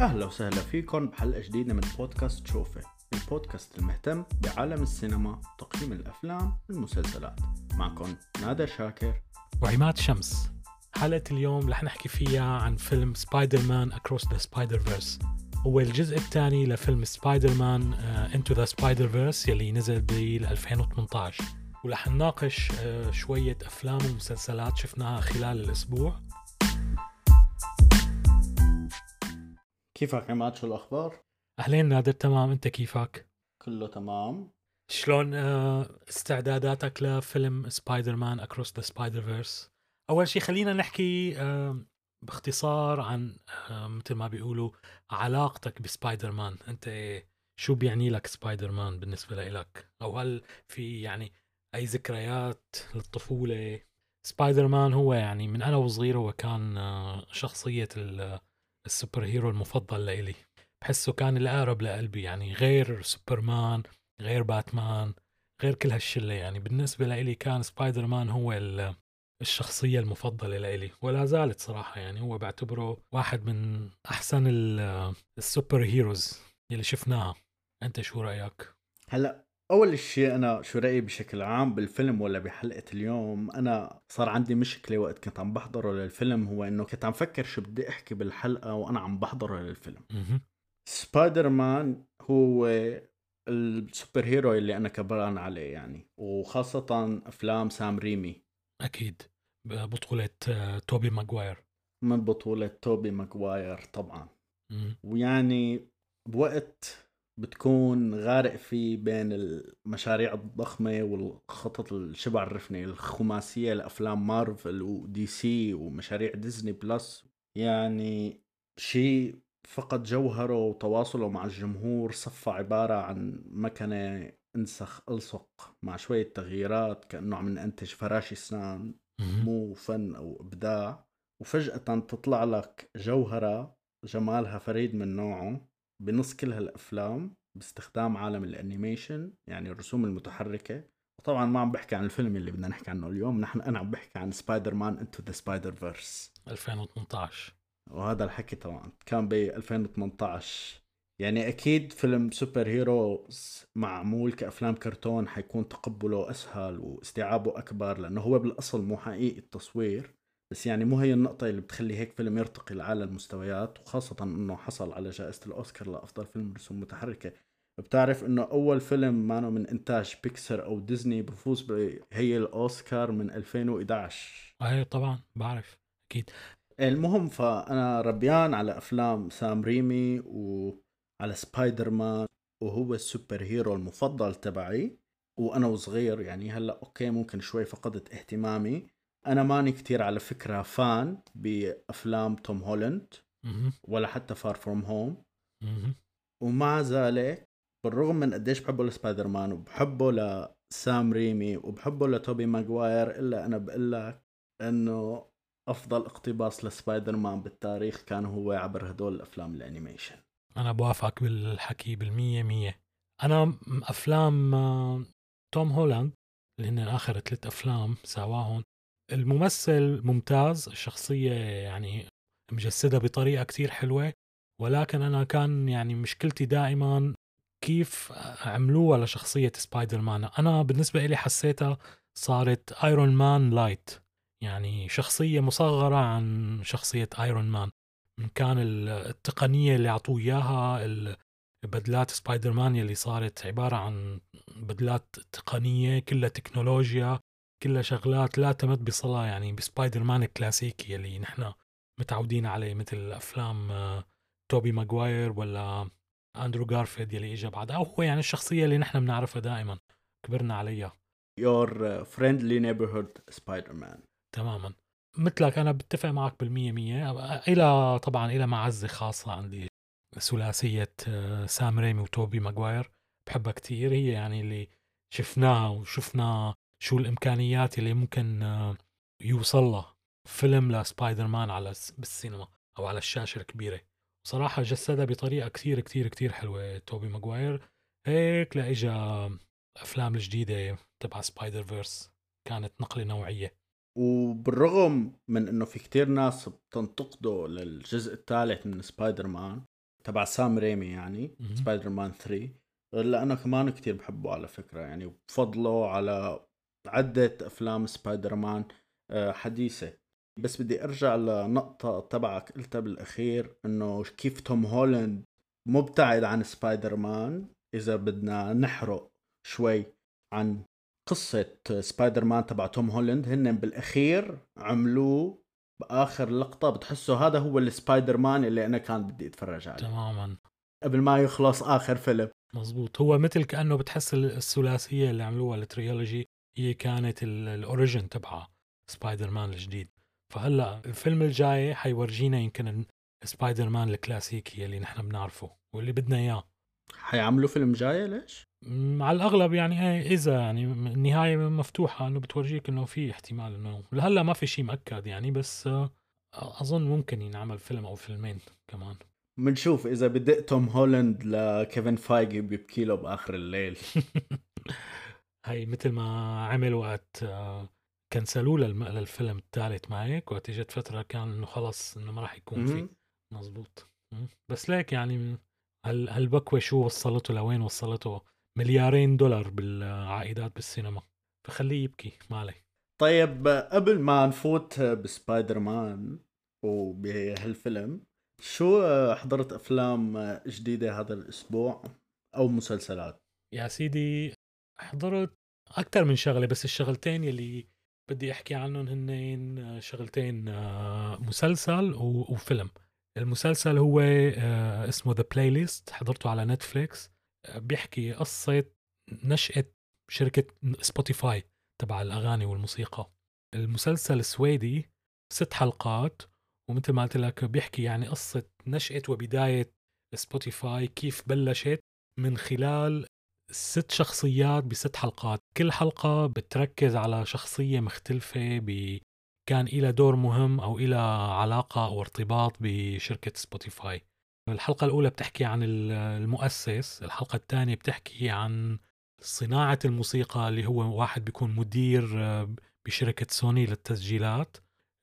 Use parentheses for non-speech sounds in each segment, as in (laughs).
أهلا وسهلا فيكم بحلقة جديدة من بودكاست شوفة البودكاست المهتم بعالم السينما وتقييم الأفلام والمسلسلات معكم نادر شاكر. وعماد شمس. حلقة اليوم رح نحكي فيها عن فيلم Spider-Man Across the Spider-Verse هو الجزء الثاني لفيلم Spider-Man Into the Spider-Verse يلي نزل بال 2018 ورح نناقش آه، شوية أفلام ومسلسلات شفناها خلال الأسبوع. كيفك عماد شو الأخبار؟ أهلين نادر تمام أنت كيفك؟ كله تمام شلون آه، استعداداتك لفيلم Spider-Man Across the Spider-Verse؟ أول شيء خلينا نحكي آه، باختصار عن آه، مثل ما بيقولوا علاقتك بسبايدر مان أنت شو بيعني لك سبايدر مان بالنسبة لك؟ أو هل في يعني أي ذكريات للطفولة؟ سبايدر مان هو يعني من أنا وصغير هو كان شخصية ال- ال super hero المفضل لإلي. بحسه كان الأقرب لقلبي يعني غير سوبرمان غير باتمان غير كل هالشلة. يعني بالنسبة لإلي كان سبايدر مان هو ال- الشخصية المفضلة لإلي ولا زالت صراحة. يعني هو بعتبره واحد من أحسن ال- ال super heroes اللي شفناها. أنت شو رأيك؟ هلأ أول شيء أنا شو رأيي بشكل عام بالفيلم ولا بحلقة اليوم؟ أنا صار عندي مشكلة وقت كنت عم بحضره للفيلم هو إنه كنت عم فكر شو بدي أحكي بالحلقة وأنا عم بحضره للفيلم. سبايدر مان هو ال super hero اللي أنا كبران عليه يعني وخاصة أفلام سام ريمي. أكيد. بطولة آه، توبي ماجواير من بطولة توبي ماجواير طبعا. ويعني بوقت بتكون غارق فيه بين المشاريع الضخمة والخطط الشبه عرفني الخماسية لأفلام مارفل ودي سي ومشاريع ديزني بلس. يعني شيء فقد جوهره وتواصله مع الجمهور صفى عبارة عن مكنة انسخ ألصق مع شوية تغييرات كأنه عم ننتج فراشي اسنان. مو فن أو إبداع. وفجأة تطلع لك جوهرة جمالها فريد من نوعه. بنص كل هالأفلام باستخدام عالم ال animation يعني الرسوم المتحركة. وطبعا ما عم بحكي عن الفيلم اللي بدنا نحكي عنه اليوم نحن أنا عم بحكي عن Spider-Man Into the Spider-Verse 2018 وهذا الحكي طبعا كان ب 2018 يعني أكيد فيلم super heroes معمول كأفلام كرتون حيكون تقبله أسهل واستيعابه أكبر لأنه هو بالأصل مو حقيقي التصوير. بس يعني مو هي النقطة اللي بتخلي هيك فيلم يرتقي لأعلى المستويات وخاصة إنه حصل على جائزة الأوسكار لأفضل فيلم رسوم متحركة. بتعرف إنه أول فيلم مانو من إنتاج بيكسر أو ديزني بفوز بهي الأوسكار من 2011 أي طبعا بعرف أكيد. المهم فأنا ربيان على أفلام سام ريمي وعلى سبايدر مان وهو ال super hero المفضل تبعي. وأنا وصغير يعني هلأ okay ممكن شوي فقدت اهتمامي. أنا ماني كتير على فكرة fan بأفلام توم هولاند. ولا حتى Far From Home. ومع ذلك بالرغم من قديش بحبه لسبايدر مان وبحبه لسام ريمي وبحبه لتوبي ماجواير إلا أنا بقول لك إنه أفضل اقتباس لسبايدر مان بالتاريخ كان هو عبر هدول الأفلام ال animation أنا بوافقك بالحكي بالمية مية أنا م- أفلام آه، توم هولاند اللي هن آخر ثلاث أفلام سواهم الممثل ممتاز الشخصية يعني مجسدها بطريقة كتير حلوة ولكن أنا كان يعني مشكلتي دائما كيف عملوها لشخصية سبايدر مان أنا بالنسبة إلي حسيتها صارت ايرون مان lite يعني شخصية مصغرة عن شخصية ايرون مان من كان ال- التقنية اللي عطوه إياها بدلات سبايدر مان يلي صارت عبارة عن بدلات تقنية كلها تكنولوجيا. كلها شغلات لا تمت بصلة يعني بسبايدر مان الكلاسيكي يلي نحن متعودين عليه مثل أفلام آه، توبي ماجواير ولا أندرو جارفيلد يلي إجا بعد أو هو يعني الشخصية اللي نحن بنعرفها دائما كبرنا عليها. your friendly neighborhood Spider-Man تماما. مثلك أنا بتفق معك بالمية مية. إلى طبعا إلى معزة خاصة عندي ثلاثية آه، سام ريمي وتوبي ماجواير بحبها كتير. هي يعني اللي شفناها وشفنا شو الإمكانيات اللي ممكن آه، يوصل لها فيلم لسبايدر مان على الس- بالسينما أو على الشاشة الكبيرة. صراحة جسدها بطريقة كتير كتير كتير حلوة. توبي ماجواير هيك لاجا أفلام الجديدة تبع Spider-Verse كانت نقلة نوعية. وبالرغم من إنه في كتير ناس بتنتقده للجزء الثالث من سبايدر مان تبع سام ريمي يعني. سبايدر مان 3 لأنه كمان كتير بحبه على فكرة يعني بفضله على عدة أفلام سبايدر مان آه، حديثة. بس بدي أرجع لنقطة تبعك قلتها بالأخير إنه كيف توم هولاند مبتعد عن سبايدر مان إذا بدنا نحرق شوي عن قصة سبايدر مان تبع توم هولاند. هن بالأخير عملوه بآخر لقطة بتحسوا هذا هو السبايدر مان اللي أنا كان بدي أتفرج عليه. تماما. قبل ما يخلص آخر فيلم. مزبوط. هو مثل كأنه بتحس ال- الثلاثية اللي عملوها ال trilogy هي كانت ال- ال origin تبعها سبايدر مان الجديد. فهلأ الفيلم الجاي حيورجينا يمكن سبايدر مان الكلاسيكي اللي نحن بنعرفه واللي بدنا إياه. حيعملوا فيلم جاي ليش؟ على الأغلب يعني إيه إذا يعني النهاية مفتوحة إنه بتورجيك إنه في احتمال إنه لهلأ ما في شيء مأكد يعني بس آه، أظن ممكن ينعمل فيلم أو فيلمين كمان. بنشوف إذا بدق توم هولاند لكيفن فايجي بيبكي له بآخر الليل. (laughs) هي مثل ما عمل وقت آه، كنسلوه للفيلم الثالث هيك وقت إجت فترة كان إنه خلص إنه ما راح يكون في. مزبوط. بس ليك يعني هال هالبكوه شو وصلته لوين وصلته؟ مليارين دولار بالعائدات بالسينما. فخليه يبكي ما عليه. طيب قبل ما نفوت بسبايدر مان وبهالفيلم شو حضرت أفلام جديدة هذا الأسبوع أو مسلسلات؟ يا سيدي حضرت أكثر من شغلة بس الشغلتين يلي بدي أحكي عنهم هن شغلتين آه، مسلسل وفيلم. المسلسل هو آه، اسمه The Playlist حضرته على نتفليكس آه، بيحكي قصة نشأة شركة سبوتيفاي تبع الأغاني والموسيقى. المسلسل السويدي ست حلقات ومثل ما قلت لك بيحكي يعني قصة نشأة وبداية سبوتيفاي كيف بلشت من خلال ست شخصيات بست حلقات. كل حلقة بتركز على شخصية مختلفة ب... كان إلى دور مهم أو إلى علاقة أو ارتباط بشركة سبوتيفاي الحلقة الأولى بتحكي عن ال- المؤسس الحلقة الثانية بتحكي عن صناعة الموسيقى اللي هو واحد بيكون مدير آه، بشركة سوني للتسجيلات.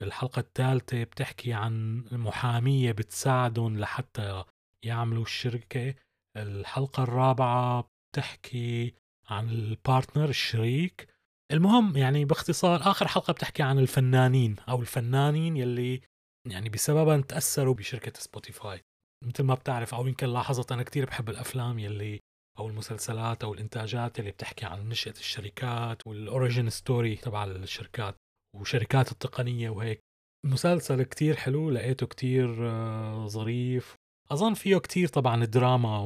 الحلقة الثالثة بتحكي عن محامية بتساعدهم لحتى يعملوا الشركة. الحلقة الرابعة بتحكي عن ال partner الشريك. المهم يعني باختصار آخر حلقة بتحكي عن الفنانين أو الفنانين يلي يعني بسببها تأثروا بشركة سبوتيفاي مثل ما بتعرف أو يمكن لاحظت أنا كتير بحب الأفلام يلي أو المسلسلات أو الإنتاجات اللي بتحكي عن نشأة الشركات وال origin story تبع الشركات وشركات التقنية وهيك. مسلسل كتير حلو لقيته كتير آه، ظريف أظن فيه كتير طبعا دراما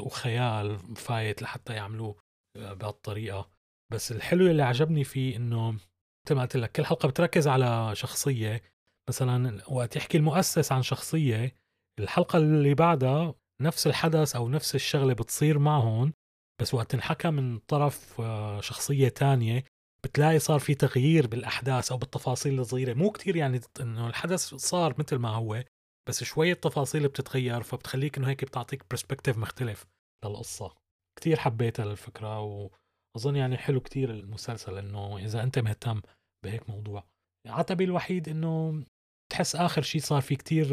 وخيال فايت لحتى يعملوه بهالطريقة. بس الحلو اللي عجبني فيه إنه مثل ما قلت لك كل حلقة بتركز على شخصية. مثلا وقت يحكي المؤسس عن شخصية الحلقة اللي بعدها نفس الحدث أو نفس الشغلة بتصير معهم بس وقت انحكى من طرف آه، شخصية تانية بتلاقي صار في تغيير بالأحداث أو بالتفاصيل الصغيرة. مو كتير يعني إنه الحدث صار مثل ما هو بس شوية تفاصيل بتتغير فبتخليك إنه هيك بتعطيك برسبكتيف مختلف للقصة. كتير حبيتها الفكرة وأظن يعني حلو كتير المسلسل إنه إذا أنت مهتم بهيك موضوع. عتبي الوحيد إنه تحس آخر شيء صار في كتير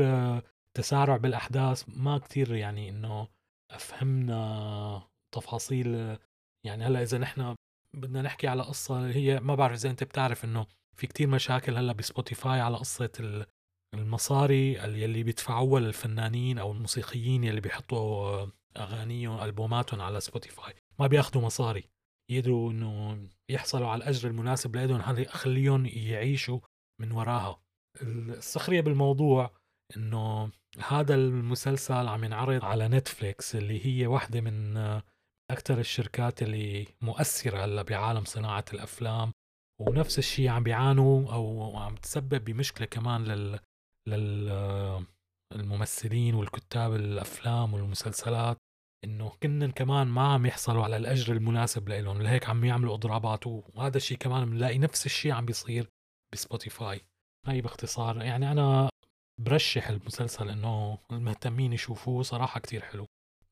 تسارع بالأحداث. ما كتير يعني إنه فهمنا تفاصيل. يعني هلأ إذا نحن بدنا نحكي على قصة هي ما بعرف إذا أنت بتعرف إنه في كتير مشاكل هلأ بسبوتيفاي على قصة المصاري اللي بيدفعوها للفنانين أو الموسيقيين يلي بيحطوا أغانيهم ألبوماتهم على سبوتيفاي ما بياخذوا مصاري. يقدروا إنه يحصلوا على الأجر المناسب لهم هذا يخليهم يعيشوا من وراها. السخرية بالموضوع إنه هذا المسلسل عم ينعرض على نتفليكس اللي هي واحدة من أكثر الشركات اللي مؤثرة هلأ بعالم صناعة الأفلام. ونفس الشيء عم بيعانوا أو عم تسبب بمشكلة كمان لل للممثلين والكتاب الأفلام والمسلسلات إنه كنن كمان ما عم يحصلوا على الأجر المناسب لهم لهيك عم يعملوا اضرابات وهذا الشيء كمان بنلاقي نفس الشيء عم بيصير بسبوتيفاي. هاي باختصار يعني أنا برشح المسلسل إنه المهتمين يشوفوه صراحة كتير حلو.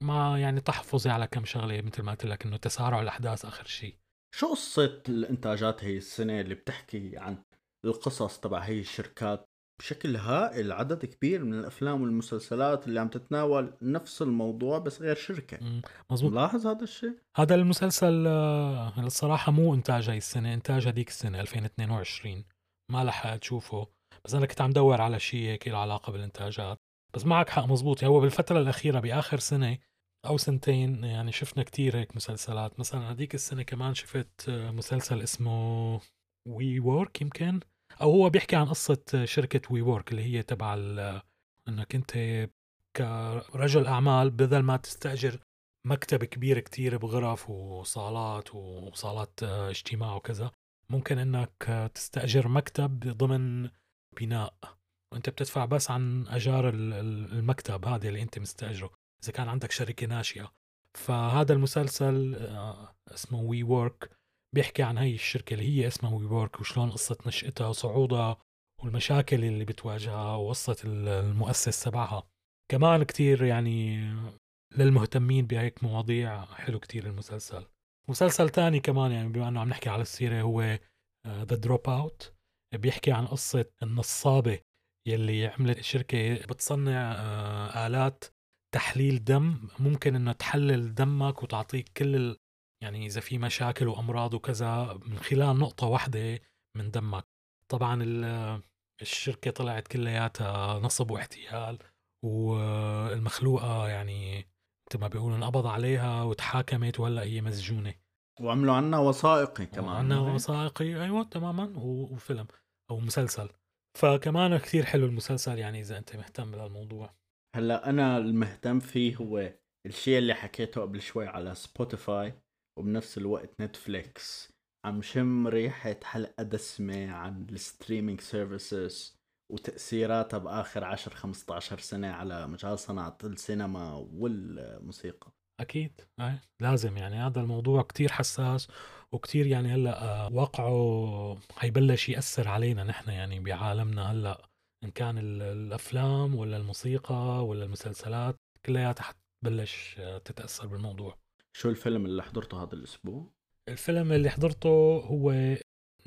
ما يعني تحفظي على كم شغلة مثل ما قلت لك إنه تسارع الأحداث آخر شيء شو قصة الإنتاجات هي السنة اللي بتحكي عن القصص تبع هي الشركات؟ بشكل هائل عدد كبير من الأفلام والمسلسلات اللي عم تتناول نفس الموضوع بس غير شركة. مزبوط ملاحظ هذا الشيء؟ هذا المسلسل آه، الصراحة مو إنتاج هاي السنة إنتاج هذيك السنة 2022 ما لحقت أشوفه بس أنا كنت عم دور على شيء هيك له علاقة بالإنتاجات. بس معك حق مزبوط هو بالفترة الأخيرة بآخر سنة أو سنتين يعني شفنا كتير هيك مسلسلات. مثلا هذيك السنة كمان شفت آه، مسلسل اسمه WeWork يمكن. أو هو بيحكي عن قصة شركة WeWork اللي هي تبع إنك أنت كرجل أعمال بدل ما تستأجر مكتب كبير كتير بغرف وصالات وصالات آه، اجتماع وكذا ممكن إنك آه، تستأجر مكتب ضمن بناء. وأنت بتدفع بس عن أجار ال- ال- المكتب هذا اللي أنت مستأجره إذا كان عندك شركة ناشئة. فهذا المسلسل آه، اسمه WeWork بيحكي عن هاي الشركة اللي هي اسمها WeWork وشلون قصة نشأتها وصعودها والمشاكل اللي بتواجهها وقصة ال- المؤسس تبعها. كمان كتير يعني للمهتمين بهيك مواضيع حلو كتير المسلسل. مسلسل تاني كمان يعني بما إنه عم نحكي على السيرة هو The Dropout بيحكي عن قصة النصابة يلي عملت شركة بتصنع آه، آلات تحليل دم. ممكن انها تحلل دمك وتعطيك كل. يعني إذا في مشاكل وأمراض وكذا من خلال نقطة واحدة من دمك. طبعا ال- الشركة طلعت كلياتها نصب واحتيال والمخلوقة يعني مثل ما بيقولوا انقبض عليها وتحاكمت وهلأ هي مسجونة. وعملوا عنا وثائقي كمان هيك؟ وثائقي أيوه تماما وفيلم أو مسلسل. فكمان كثير حلو المسلسل يعني إذا أنت مهتم بهالموضوع هلأ أنا المهتم فيه هو الشيء اللي حكيته قبل شوي على سبوتيفاي وبنفس الوقت نتفليكس عم شم ريحة حلقة دسمة عن ال streaming services وتأثيراتها بآخر 10 15 سنة على مجال صناعة السينما والموسيقى. أكيد. أي. لازم يعني هذا الموضوع كتير حساس وكتير يعني هلأ آه، واقعه حيبلش يأثر علينا نحن يعني بعالمنا. هلأ إن كان ال- الأفلام ولا الموسيقى ولا المسلسلات كلياتها حتبلش آه، تتأثر بالموضوع. شو الفيلم اللي حضرته هذا الأسبوع؟ الفيلم اللي حضرته هو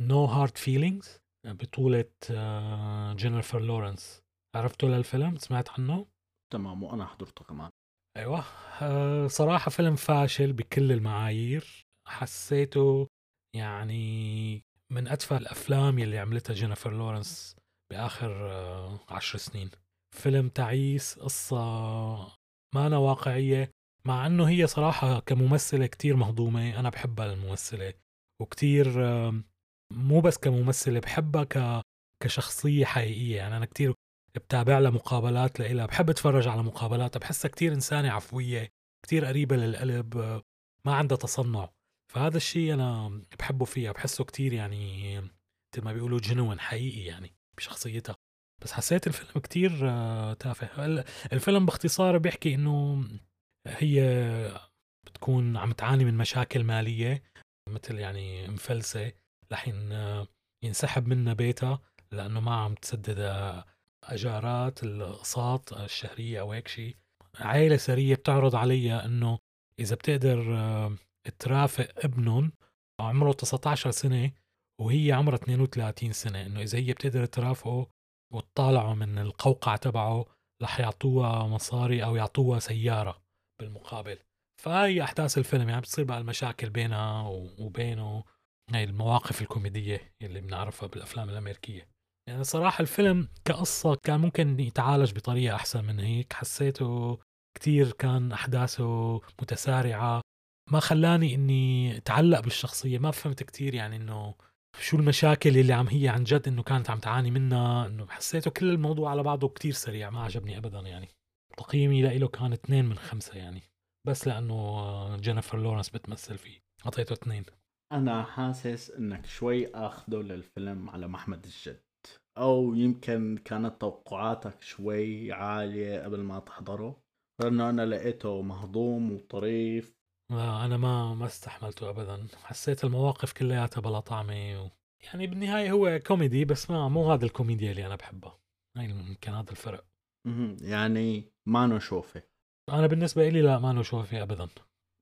No Hard Feelings بطولة آه، جينيفر لورنس عرفتوا للفيلم سمعت عنه؟ تمام وأنا حضرته كمان. أيوه. آه، صراحة فيلم فاشل بكل المعايير. حسيته يعني من أتفه الأفلام يلي عملتها جينيفر لورنس بآخر آه، عشر سنين. فيلم تعيس قصة ما أنا واقعية. مع أنه هي صراحة كممثلة كتير مهضومة أنا بحبها الممثلة وكتير مو بس كممثلة بحبها ك كشخصية حقيقية. يعني أنا كتير بتابع لها مقابلات لإلها بحب أتفرج على مقابلاتها بحسها كتير إنسانة عفوية كتير قريبة للقلب ما عندها تصنع. فهذا الشيء أنا بحبه فيها بحسه كتير يعني مثل ما بيقولوا جنون حقيقي يعني بشخصيتها. بس حسيت الفيلم كتير آه، تافه. ال- الفيلم باختصار بيحكي إنه هي بتكون عم تعاني من مشاكل مالية مثل يعني مفلسة لحين آه، ينسحب منها بيتها لأنه ما عم تسدد آه، أجارات الأقساط الشهرية أو هيك شيء عائله سرية بتعرض عليها إنه إذا بتقدر آه، ترافق ابنهم عمره 19 سنة وهي عمرها 32 سنة إنه إذا هي بتقدر ترافقه وتطالعه من القوقع تبعه رح يعطوها مصاري أو يعطوها سيارة. بالمقابل. فهي أحداث الفيلم يعني بتصير بقى المشاكل بينها وبينه هاي المواقف الكوميدية اللي بنعرفها بالأفلام الأمريكية. يعني صراحة الفيلم كقصة كان ممكن يتعالج بطريقة أحسن من هيك. حسيته كتير كان أحداثه متسارعة. ما خلاني إني أتعلق بالشخصية. ما فهمت كتير يعني إنه شو المشاكل اللي عم هي عن جد إنه كانت عم تعاني منها. إنه حسيته كل الموضوع على بعضه كتير سريع. ما عجبني أبدا يعني. تقييمي لإله كان اثنين من خمسة يعني. بس لأنه جينيفر لورنس بتمثل فيه. أعطيته اثنين. أنا حاسس إنك شوي أخذه للفيلم على محمل الجد. أو يمكن كانت توقعاتك شوي عالية قبل ما تحضره. لأنه أنا لقيته مهضوم وطريف. لا أنا ما ما استحملته ابدا. حسيت المواقف كلياتها بلا طعمة و... يعني بالنهاية هو كوميدي بس ما مو هذا الكوميديا اللي أنا بحبها. هاي يمكن هذا الفرق. يعني ما نشوفه أنا بالنسبة لي لا ما له شوفي ابدا.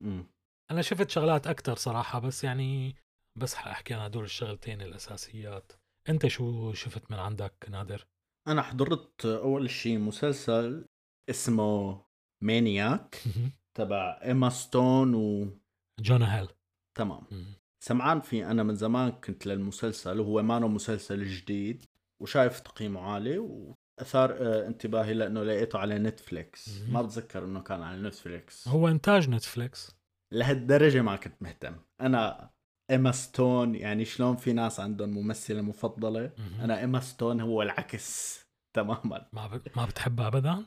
مم. أنا شفت شغلات أكثر صراحة بس يعني بس أحكي عن هدول الشغلتين الأساسيات. أنت شو شفت من عندك نادر؟ أنا حضرت أول شيء مسلسل اسمه مانياك تبع إيما ستون و جونا هيل. تمام. سمعان فيه أنا من زمان كنت للمسلسل وهو مانو مسلسل جديد وشايف تقييمه عالي واثار آه، انتباهي لأنه لقيته على نتفليكس. ما بتذكر انه كان على نتفليكس. هو انتاج نتفليكس. لهالدرجة ما كنت مهتم. أنا إيما ستون يعني شلون في ناس عندهم ممثلة مفضلة. أنا إيما ستون هو العكس تماما. ما ب... ما بتحبها ابدا.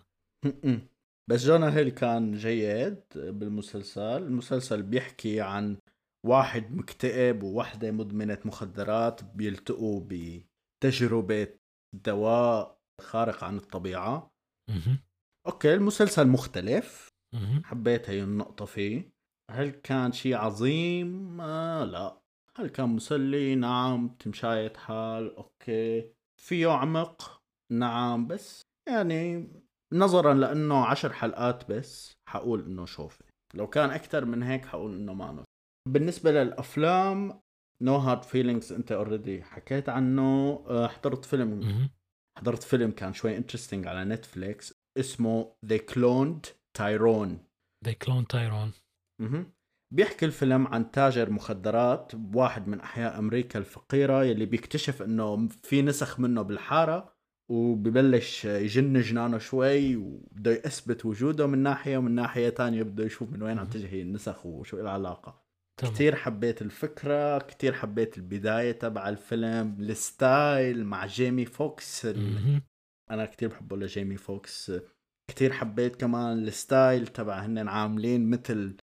بس جونا هيل كان جيد بالمسلسل. المسلسل بيحكي عن واحد مكتئب وواحدة مدمنة مخدرات بيلتقوا بتجربة دواء خارق عن الطبيعة مهم. أوكي المسلسل مختلف مهم. حبيت هي النقطة فيه هل كان شيء عظيم؟ آه لا هل كان مسلي؟ نعم تمشاية حال أوكي فيه عمق؟ نعم بس يعني نظرا لأنه عشر حلقات بس حقول إنه شوفي لو كان أكثر من هيك حقول إنه no بالنسبة للأفلام No Hard Feelings أنت already حكيت عنه آه، حضرت فيلم. حضرت فيلم كان شوي interesting على نتفليكس اسمه They Cloned Tyrone. They clone Tyrone. مهم. بيحكي الفيلم عن تاجر مخدرات بواحد من أحياء أمريكا الفقيرة يلي بيكتشف إنه في نسخ منه بالحارة وببلش يجن جنانه شوي وبده يثبت وجوده من ناحية ومن ناحية تانية بده يشوف من وين عم تجي هي النسخ وشو العلاقه تمام. كتير حبيت الفكرة كتير حبيت البداية تبع الفيلم ال style مع جيمي فوكس ال... أنا كتير بحبه لجيمي فوكس. كتير حبيت كمان ال style تبع هن عاملين مثل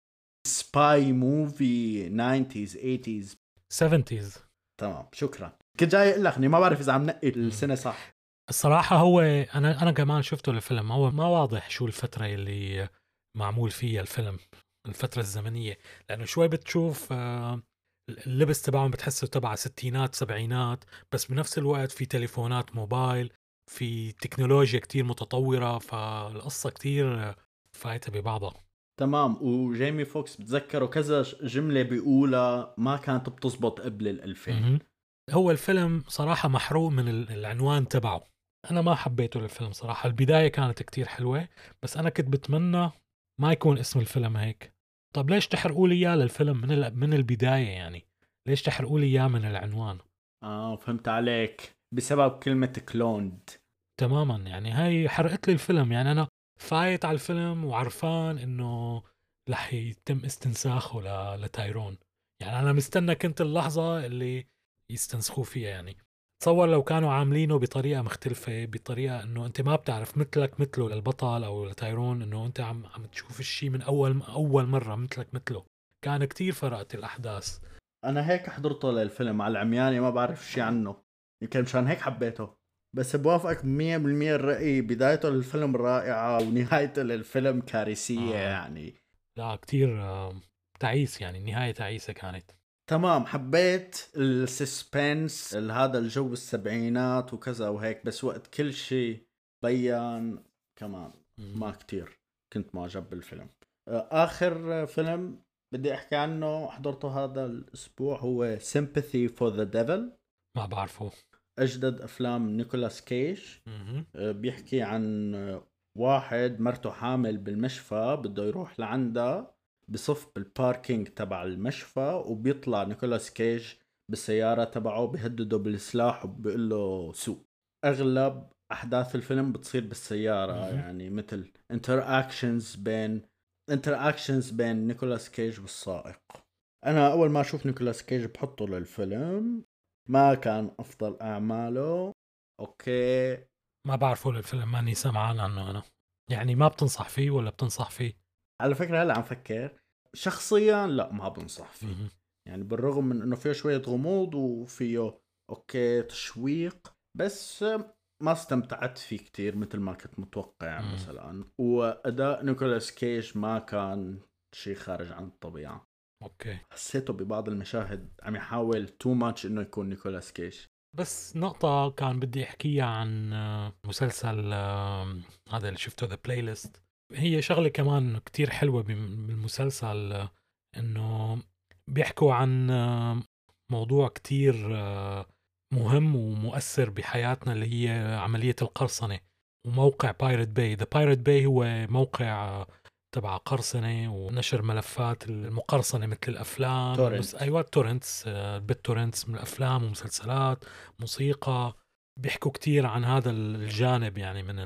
spy movie 90s 80s 70s تمام شكرا. كنت جاي أقول لك ما بعرف إذا عم نقي السنة صح. الصراحة هو أنا أنا كمان شفته الفيلم هو ما واضح شو الفترة اللي معمول فيها الفيلم. الفترة الزمنية لأنه شوي بتشوف آه، اللبس تبعهم بتحسه تبع ستينات سبعينات بس بنفس الوقت في تليفونات موبايل في تكنولوجيا كتير متطورة فالقصة كتير فايتة ببعضها. تمام. وجيمي فوكس بتذكره كذا جملة بيقولها ما كانت بتزبط قبل ال 2000 مهم. هو الفيلم صراحة محروق من ال- العنوان تبعه. أنا ما حبيته للفيلم صراحة. البداية كانت كتير حلوة بس أنا كنت بتمنى ما يكون اسم الفيلم هيك. طب ليش تحرقوا لي إياه للفيلم من, من البداية يعني؟ ليش تحرقوا لي إياه من العنوان؟ آه فهمت عليك. بسبب كلمة cloned تماما يعني هاي حرقت لي الفيلم. يعني أنا فايت على الفيلم وعرفان إنه رح يتم استنساخه ل- لتايرون. يعني أنا مستنى كنت اللحظة اللي يستنسخوه فيها يعني. تصور لو كانوا عاملينه بطريقة مختلفة بطريقة إنه أنت ما بتعرف مثلك مثله للبطل أو لتايرون إنه أنت عم عم تشوف الشيء من أول أول مرة مثلك مثله. كان كتير فرقت الأحداث. أنا هيك حضرته للفيلم على العمياني ما بعرف شي عنه. يمكن مشان هيك حبيته. بس بوافقك 100% الرأي بدايته للفيلم رائعة ونهايته للفيلم كارثية آه. يعني. لا كتير تعيس يعني النهاية تعيسة كانت. تمام حبيت السسبنس هذا الجو السبعينات وكذا وهيك بس وقت كل شيء بين كمان. ما كتير كنت معجب بالفيلم آخر فيلم بدي أحكي عنه حضرته هذا الأسبوع هو Sympathy for the Devil. ما بعرفه. أجدد أفلام نيكولاس. آه، بيحكي عن واحد مرته حامل بالمشفى بده يروح لعندها بصف بال parking تبع المشفى وبيطلع نيكولاس كيج بالسيارة تبعه بيهدده بالسلاح وبيقول له سوق. أغلب أحداث الفيلم بتصير بالسيارة. يعني مثل interactions بين interactions بين نيكولاس كيج والسائق. أنا أول ما أشوف نيكولاس كيج بحطه للفيلم ما كان أفضل أعماله. أوكي. ما بعرفه للفيلم ماني سمعان عنه أنا. يعني ما بتنصح فيه ولا بتنصح فيه؟ على فكرة هلا عم فكر. شخصيا لا ما بنصح فيه. يعني بالرغم من إنه فيه شوية غموض وفيه أوكي تشويق بس ما استمتعت فيه كتير مثل ما كنت متوقع مم. مثلا. واداء نيكولاس كيج ما كان شيء خارج عن الطبيعة. أوكي. حسيته ببعض المشاهد عم يحاول too much إنه يكون نيكولاس كيج. بس نقطة كان بدي أحكيها عن مسلسل هذا اللي شفته The Playlist هي شغلة كمان كتير حلوة بم- بالمسلسل إنه بيحكوا عن موضوع كتير مهم ومؤثر بحياتنا اللي هي عملية القرصنة وموقع Pirate Bay The Pirate Bay هو موقع تبع قرصنة ونشر ملفات المقرصنة مثل الأفلام torrent. أيوة torrents بال torrents من الأفلام ومسلسلات موسيقى بيحكوا كتير عن هذا الجانب يعني من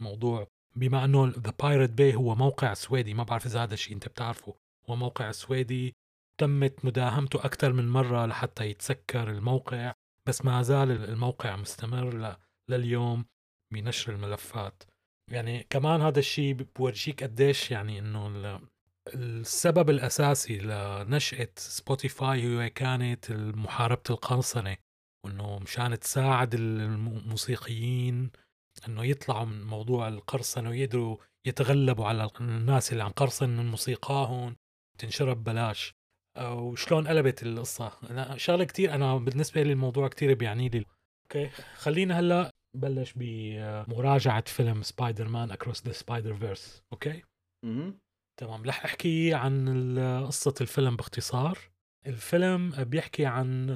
الموضوع بما أنه The Pirate Bay هو موقع سويدي ما بعرف إذا هذا الشيء أنت بتعرفه هو موقع سويدي تمت مداهمته أكثر من مرة لحتى يتسكر الموقع بس ما زال الموقع مستمر. لليوم بنشر الملفات يعني كمان هذا الشيء بورجيك قديش يعني إنه ال... السبب الأساسي لنشأة سبوتيفاي هو كانت محاربه القرصنة وإنه مشان تساعد الموسيقيين إنه يطلعوا من موضوع القرصنه ويقدروا يتغلبوا على الناس اللي عم تقرصن من موسيقاهم تنشر ببلاش. وشلون قلبت القصة؟ أنا شغلة كتير أنا بالنسبة لي الموضوع كتير بيعني لي. أوكي خلينا هلأ بلش بمراجعة فيلم Spider-Man: Across the Spider-Verse أوكي؟ تمام. رح أحكي عن قصة الفيلم باختصار. الفيلم بيحكي عن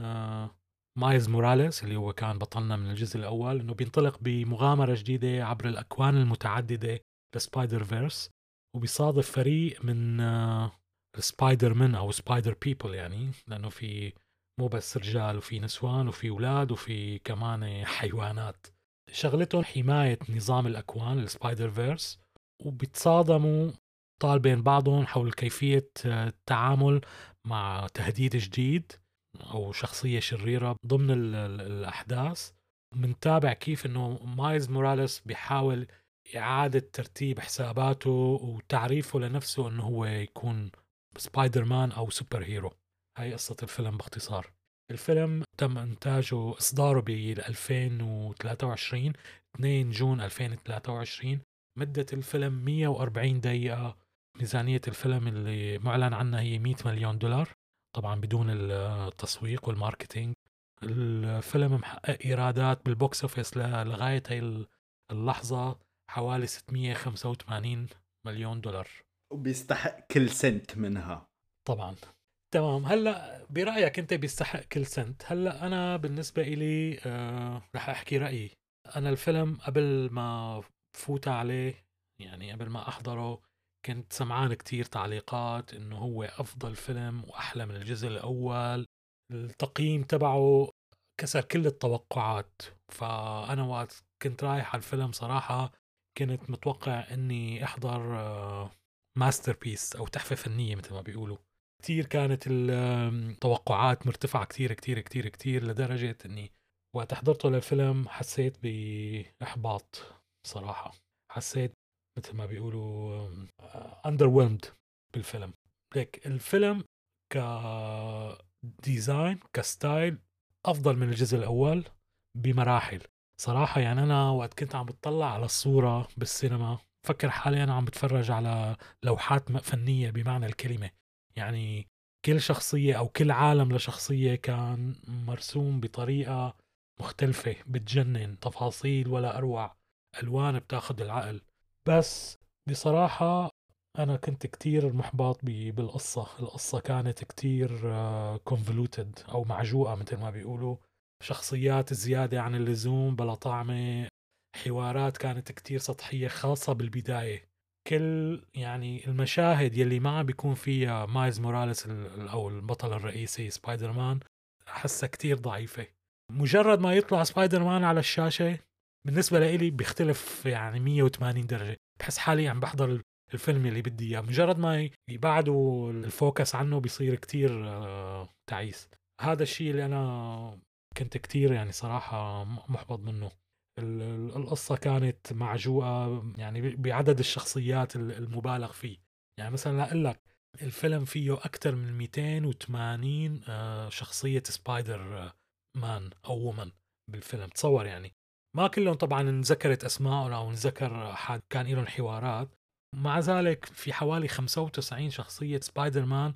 آه، مايز موراليس اللي هو كان بطلنا من الجزء الأول إنه بينطلق بمغامرة جديدة عبر الأكوان المتعددة ل Spider-Verse وبيصادف فريق من آه، سبايدر مان أو spider people يعني لأنه في مو بس رجال وفي نسوان وفي أولاد وفي كمان حيوانات. شغلتهم حماية نظام الأكوان ال Spider-Verse وبيتصادموا الأبطال بين بعضهم حول كيفية التعامل مع تهديد جديد. أو شخصية شريرة ضمن الأحداث بنتابع كيف إنه مايز موراليس بيحاول إعادة ترتيب حساباته وتعريفه لنفسه أنه هو يكون سبايدر مان أو superhero هاي قصة الفيلم باختصار. الفيلم تم إنتاجه إصداره ب 2023 2 June 2023 مدة الفيلم 140 دقيقة. ميزانية الفيلم اللي معلن عنها هي 100 مليون دولار. طبعا بدون التسويق وال marketing. الفيلم محقق إيرادات بال box office لغاية هاي اللحظة حوالي 685 مليون دولار. وبيستحق كل سنت منها. طبعا. تمام. هلأ برأيك أنت بيستحق كل سنت؟ هلأ أنا بالنسبة إلي آه رح أحكي رأيي. أنا الفيلم قبل ما فوت عليه يعني قبل ما أحضره كنت سمعان كتير تعليقات إنه هو أفضل فيلم وأحلى من الجزء الأول. التقييم تبعه كسر كل التوقعات فأنا وقت كنت رايح على الفيلم صراحة كنت متوقع إني أحضر آه masterpiece أو تحفة فنية مثل ما بيقولوا. كثير كانت التوقعات مرتفعة كثير كثير كثير كثير لدرجة إني وقت حضرته للفيلم حسيت بإحباط صراحة. حسيت مثل ما بيقولوا under بالفيلم. ليك الفيلم ك design ك style أفضل من الجزء الأول بمراحل. صراحة يعني أنا وقت كنت عم بتطلع على الصورة بالسينما فكر حالي أنا عم بتفرج على لوحات فنية بمعنى الكلمة. يعني كل شخصية أو كل عالم لشخصية كان مرسوم بطريقة مختلفة بتجنن تفاصيل ولا أروع. ألوان بتاخد العقل. بس بصراحة أنا كنت كتير محبط بالقصة. القصة كانت كتير كونفلوتد آه، أو معجوقة مثل ما بيقولوا. شخصيات زيادة عن اللزوم بلا طعمة حوارات كانت كتير سطحية خاصة بالبداية. كل يعني المشاهد يلي ما بيكون فيها مايز موراليس أو البطل الرئيسي سبايدر مان أحسها كتير ضعيفة. مجرد ما يطلع سبايدر مان على الشاشة بالنسبة لإلي بيختلف يعني 180 درجة. بحس حالي عم بحضر الفيلم اللي بدي إياه. مجرد ما يبعدوا ال focus عنه بيصير كتير آه، تعيس. هذا الشيء اللي أنا كنت كتير يعني صراحة محبط منه. القصة كانت معجوقة يعني بعدد الشخصيات المبالغ فيه. يعني مثلا أقول لك الفيلم فيه أكثر من 280 آه، شخصية سبايدر مان أو woman بالفيلم. تصور يعني. ما كلهم طبعا انذكرت أسمائهم أو انذكر حد كان لهم حوارات. مع ذلك في حوالي 95 شخصية سبايدر مان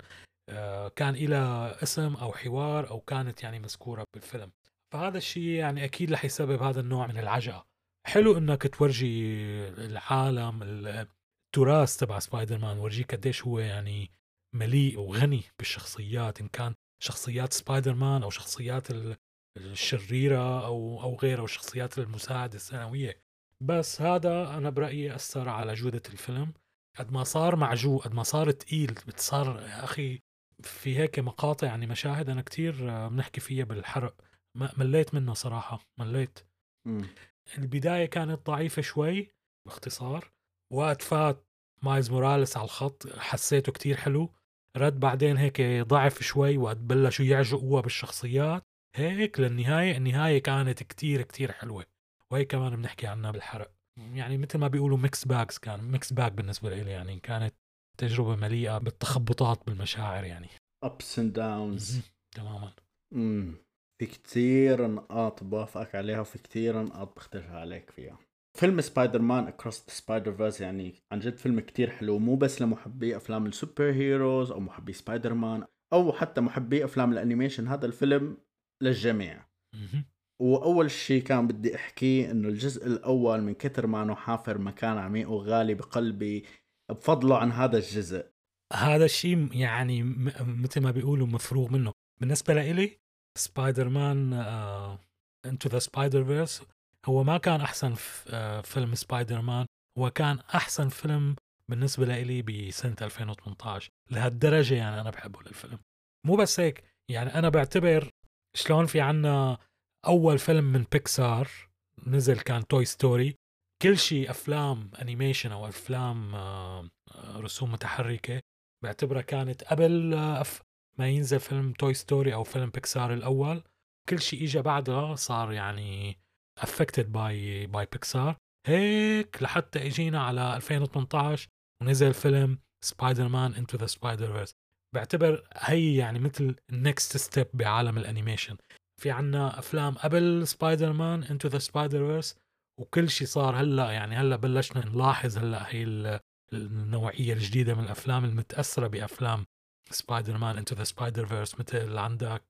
آه، كان لها اسم أو حوار أو كانت يعني مذكورة بالفيلم. فهذا الشيء يعني أكيد رح يسبب هذا النوع من العجقة. حلو إنك تورجي العالم التراث تبع سبايدر مان ورجيك قديش هو يعني مليء وغني بالشخصيات. إن كان شخصيات سبايدر مان أو شخصيات الشريرة أو أو غيره والشخصيات المساعدة الثانوية. بس هذا أنا برأيي أثر على جودة الفيلم. قد ما صار معجوق قد ما صار تقيل صار يا أخي في هيك مقاطع يعني مشاهد أنا كتير بنحكي فيها بالحرق. مليت منه صراحة مليت. مم. البداية كانت ضعيفة شوي باختصار. وقت فات مايز موراليس على الخط حسيته كتير حلو. رد بعدين هيك ضعف شوي وقت بلشوا يعجقوه بالشخصيات. هيك للنهاية النهاية كانت كتير كتير حلوة. وهي كمان بنحكي عنها بالحرق. يعني مثل ما بيقولوا mix bags كان mixed bag بالنسبة لي يعني كانت تجربة مليئة بالتخبطات بالمشاعر يعني. Ups and downs. تماما. امم في كتير نقاط بوافقك عليها وفي كتير نقاط بختلف عليك فيها. فيلم Spider-Man: Across the Spider-Verse يعني عن جد فيلم كتير حلو مو بس لمحبي أفلام ال superheroes أو محبي سبايدر مان أو حتى محبي أفلام ال animation. هذا الفيلم للجميع. وأول شيء كان بدي احكيه إنه الجزء الأول من كتر ما انه حافر مكان عميق وغالي بقلبي بفضله عن هذا الجزء. هذا الشيء يعني مثل ما بيقولوا مفروغ منه. بالنسبة لإلي Spider-Man: Into the Spider-Verse هو ما كان أحسن آه، فيلم سبايدر مان هو كان أحسن فيلم بالنسبة لي بسنة 2018 لهالدرجة يعني أنا بحبه للفيلم. مو بس هيك يعني أنا بعتبر شلون في عنا أول فيلم من بيكسار نزل كان Toy Story. كل شيء أفلام animation أو أفلام آه، آه، رسوم متحركة. بعتبرها كانت قبل ما ينزل فيلم Toy Story أو فيلم بيكسار الأول. كل شيء اجى بعدها صار يعني affected by by Pixar هيك لحتى إجينا على 2018 ونزل فيلم Spider-Man: Into the Spider-Verse بعتبر هي يعني مثل ال next step بعالم ال animation. في عنا أفلام قبل Spider-Man: Into the Spider-Verse وكل شيء صار هلا يعني هلا بلشنا نلاحظ هلا هي النوعية الجديدة من الأفلام المتأثرة بأفلام Spider-Man: Into the Spider-Verse مثل عندك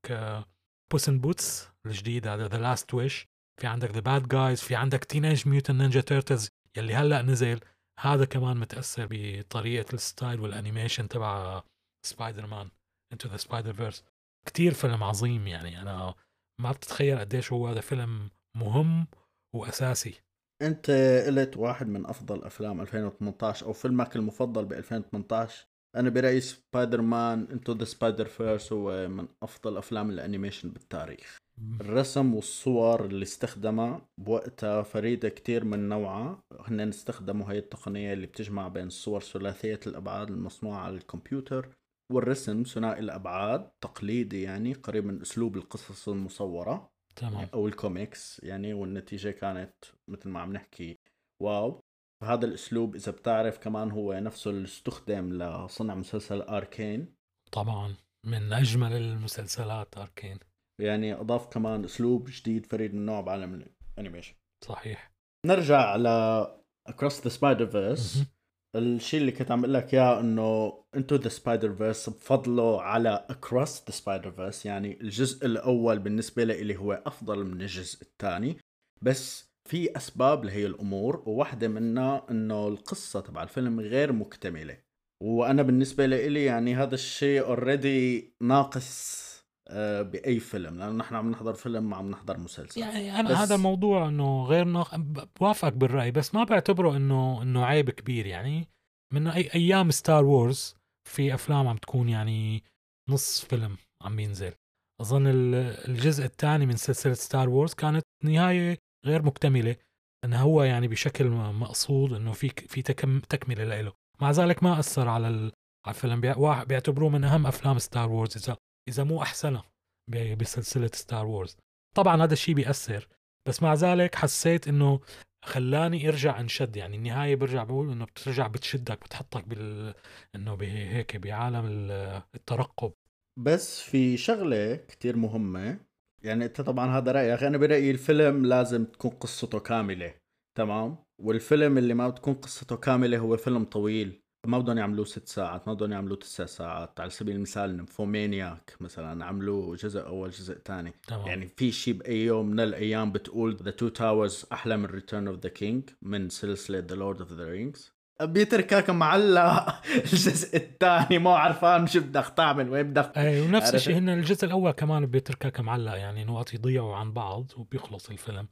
Puss in Boots الجديد هذا The Last Wish في عندك The Bad Guys في عندك Teenage Mutant Ninja Turtles يلي هلا نزل. هذا كمان متأثر بطريقة ال style وال animation تبع Spider-Man: Into the Spider-Verse كثير فيلم عظيم يعني أنا ما بتتخيل قديش هو هذا فيلم مهم وأساسي. أنت قلت واحد من أفضل أفلام 2018 أو فيلمك المفضل ب 2018 أنا برأيي Spider-Man: Into the Spider-Verse هو من أفضل أفلام ال animation بالتاريخ. الرسم والصور اللي استخدمها بوقتها فريدة كتير من نوعها. هن استخدموا هاي التقنية اللي بتجمع بين الصور ثلاثية الأبعاد المصنوعة على الكمبيوتر. والرسم ثنائي الأبعاد تقليدي يعني قريب من أسلوب القصص المصورة. تمام. أو الكوميكس يعني والنتيجة كانت مثل ما عم نحكي wow. هذا الأسلوب إذا بتعرف كمان هو نفسه اللي استخدم لصنع مسلسل Arcane. طبعا من أجمل المسلسلات Arcane. يعني أضاف كمان أسلوب جديد فريد من نوعه بعالم ال animation. صحيح. نرجع ل the Spider-Verse الشيء اللي كنت عم أقول لك إياه إنه Into the Spider-Verse بفضله على Across the Spider-Verse يعني الجزء الأول بالنسبة لي هو أفضل من الجزء الثاني. بس في أسباب لهي الأمور وواحدة منها إنه القصة تبع الفيلم غير مكتملة. وأنا بالنسبة لي يعني هذا الشيء already ناقص بأي فيلم لأنه نحن عم نحضر فيلم ما عم نحضر مسلسل. يعني أنا هذا الموضوع إنه غير ناق... بوافقك بالرأي بس ما بعتبره إنه إنه عيب كبير يعني. من أي... أيام Star Wars في أفلام عم تكون يعني نص فيلم عم ينزل. أظن الجزء الثاني من سلسلة Star Wars كانت نهاية غير مكتملة إنه هو يعني بشكل مقصود إنه في في تكم... تكملة له مع ذلك ما أثر على ال... على الفيلم. بيعتبروه من أهم أفلام Star Wars إذا إذا مو أحسنها بسلسلة Star Wars طبعا هذا الشيء بيأثر بس مع ذلك حسيت إنه خلاني أرجع أنشد يعني النهاية برجع بقول إنه بترجع بتشدك بتحطك بال إنه هيك بعالم الترقب. بس في شغلة كتير مهمة يعني أنت طبعا هذا رايك أنا برأيي الفيلم لازم تكون قصته كاملة تمام؟ والفيلم اللي ما بتكون قصته كاملة هو فيلم طويل. ما بدهم يعملوه ست ساعات ما بدهم يعملوه تسع ساعات. على سبيل المثال Nymphomaniac مثلا عملوه جزء أول جزء ثاني يعني في شيء بأي يوم من الأيام بتقول The Two Towers أحلى من Return of the King من سلسلة The Lord of the Rings بيتر كاكا معلق الجزء الثاني مو عرفان شو بدك تعمل وين بدك أي ونفس؟ الشيء هن الجزء الأول كمان بيتركك معلق يعني نقط يضيعوا عن بعض وبيخلص الفيلم.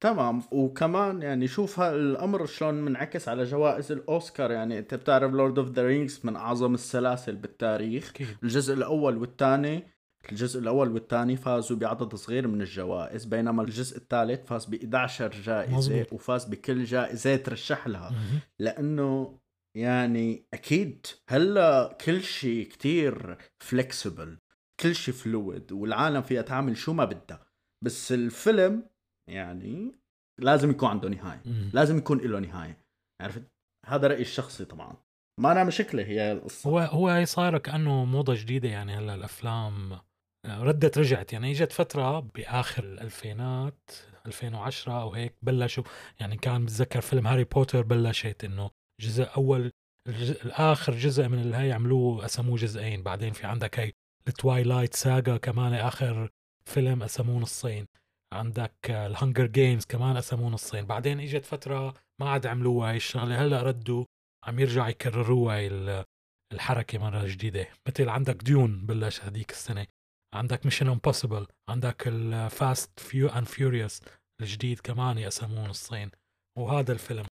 تمام. وكمان يعني شوف هالأمر شلون منعكس على جوائز الأوسكار. يعني أنت بتعرف لورد اوف ذا رينجز من أعظم السلاسل بالتاريخ. أكيد. الجزء الأول والثاني الجزء الأول والثاني فازوا بعدد صغير من الجوائز بينما الجزء الثالث فاز ب 11 جائزة مزبوط. وفاز بكل جائزة ترشح لها. لأنه يعني أكيد هلأ كل شيء كتير فلكسبل كل شيء فلويد والعالم فيها تعمل شو ما بدها. بس الفيلم يعني لازم يكون عنده نهاية. لازم يكون له نهاية عرفت؟ هذا رأيي الشخصي طبعا. ما أنا مشكلة هي القصة. هو هو هي صايرة كأنه موضة جديدة يعني هلأ الأفلام ردت رجعت. يعني إجت فترة بآخر الألفينات 2010 أو هيك بلشوا يعني كان بتذكر فيلم هاري بوتر بلشت إنه جزء أول الجزء الآخر جزء من اللي هي عملوه قسموه جزئين. بعدين في عندك هي ال Twilight Saga كمان آخر فيلم قسموه نصين. عندك ال Hunger Games كمان قسموه نصين. بعدين إجت فترة ما عاد عملوها هاي الشغلة هلأ ردوا عم يرجعوا يكرروها هاي ال- الحركة مرة جديدة. مثل عندك Dune بلش هذيك السنة عندك Mission Impossible عندك ال Fast فيو and Furious الجديد كمان يقسموه نصين وهذا الفيلم.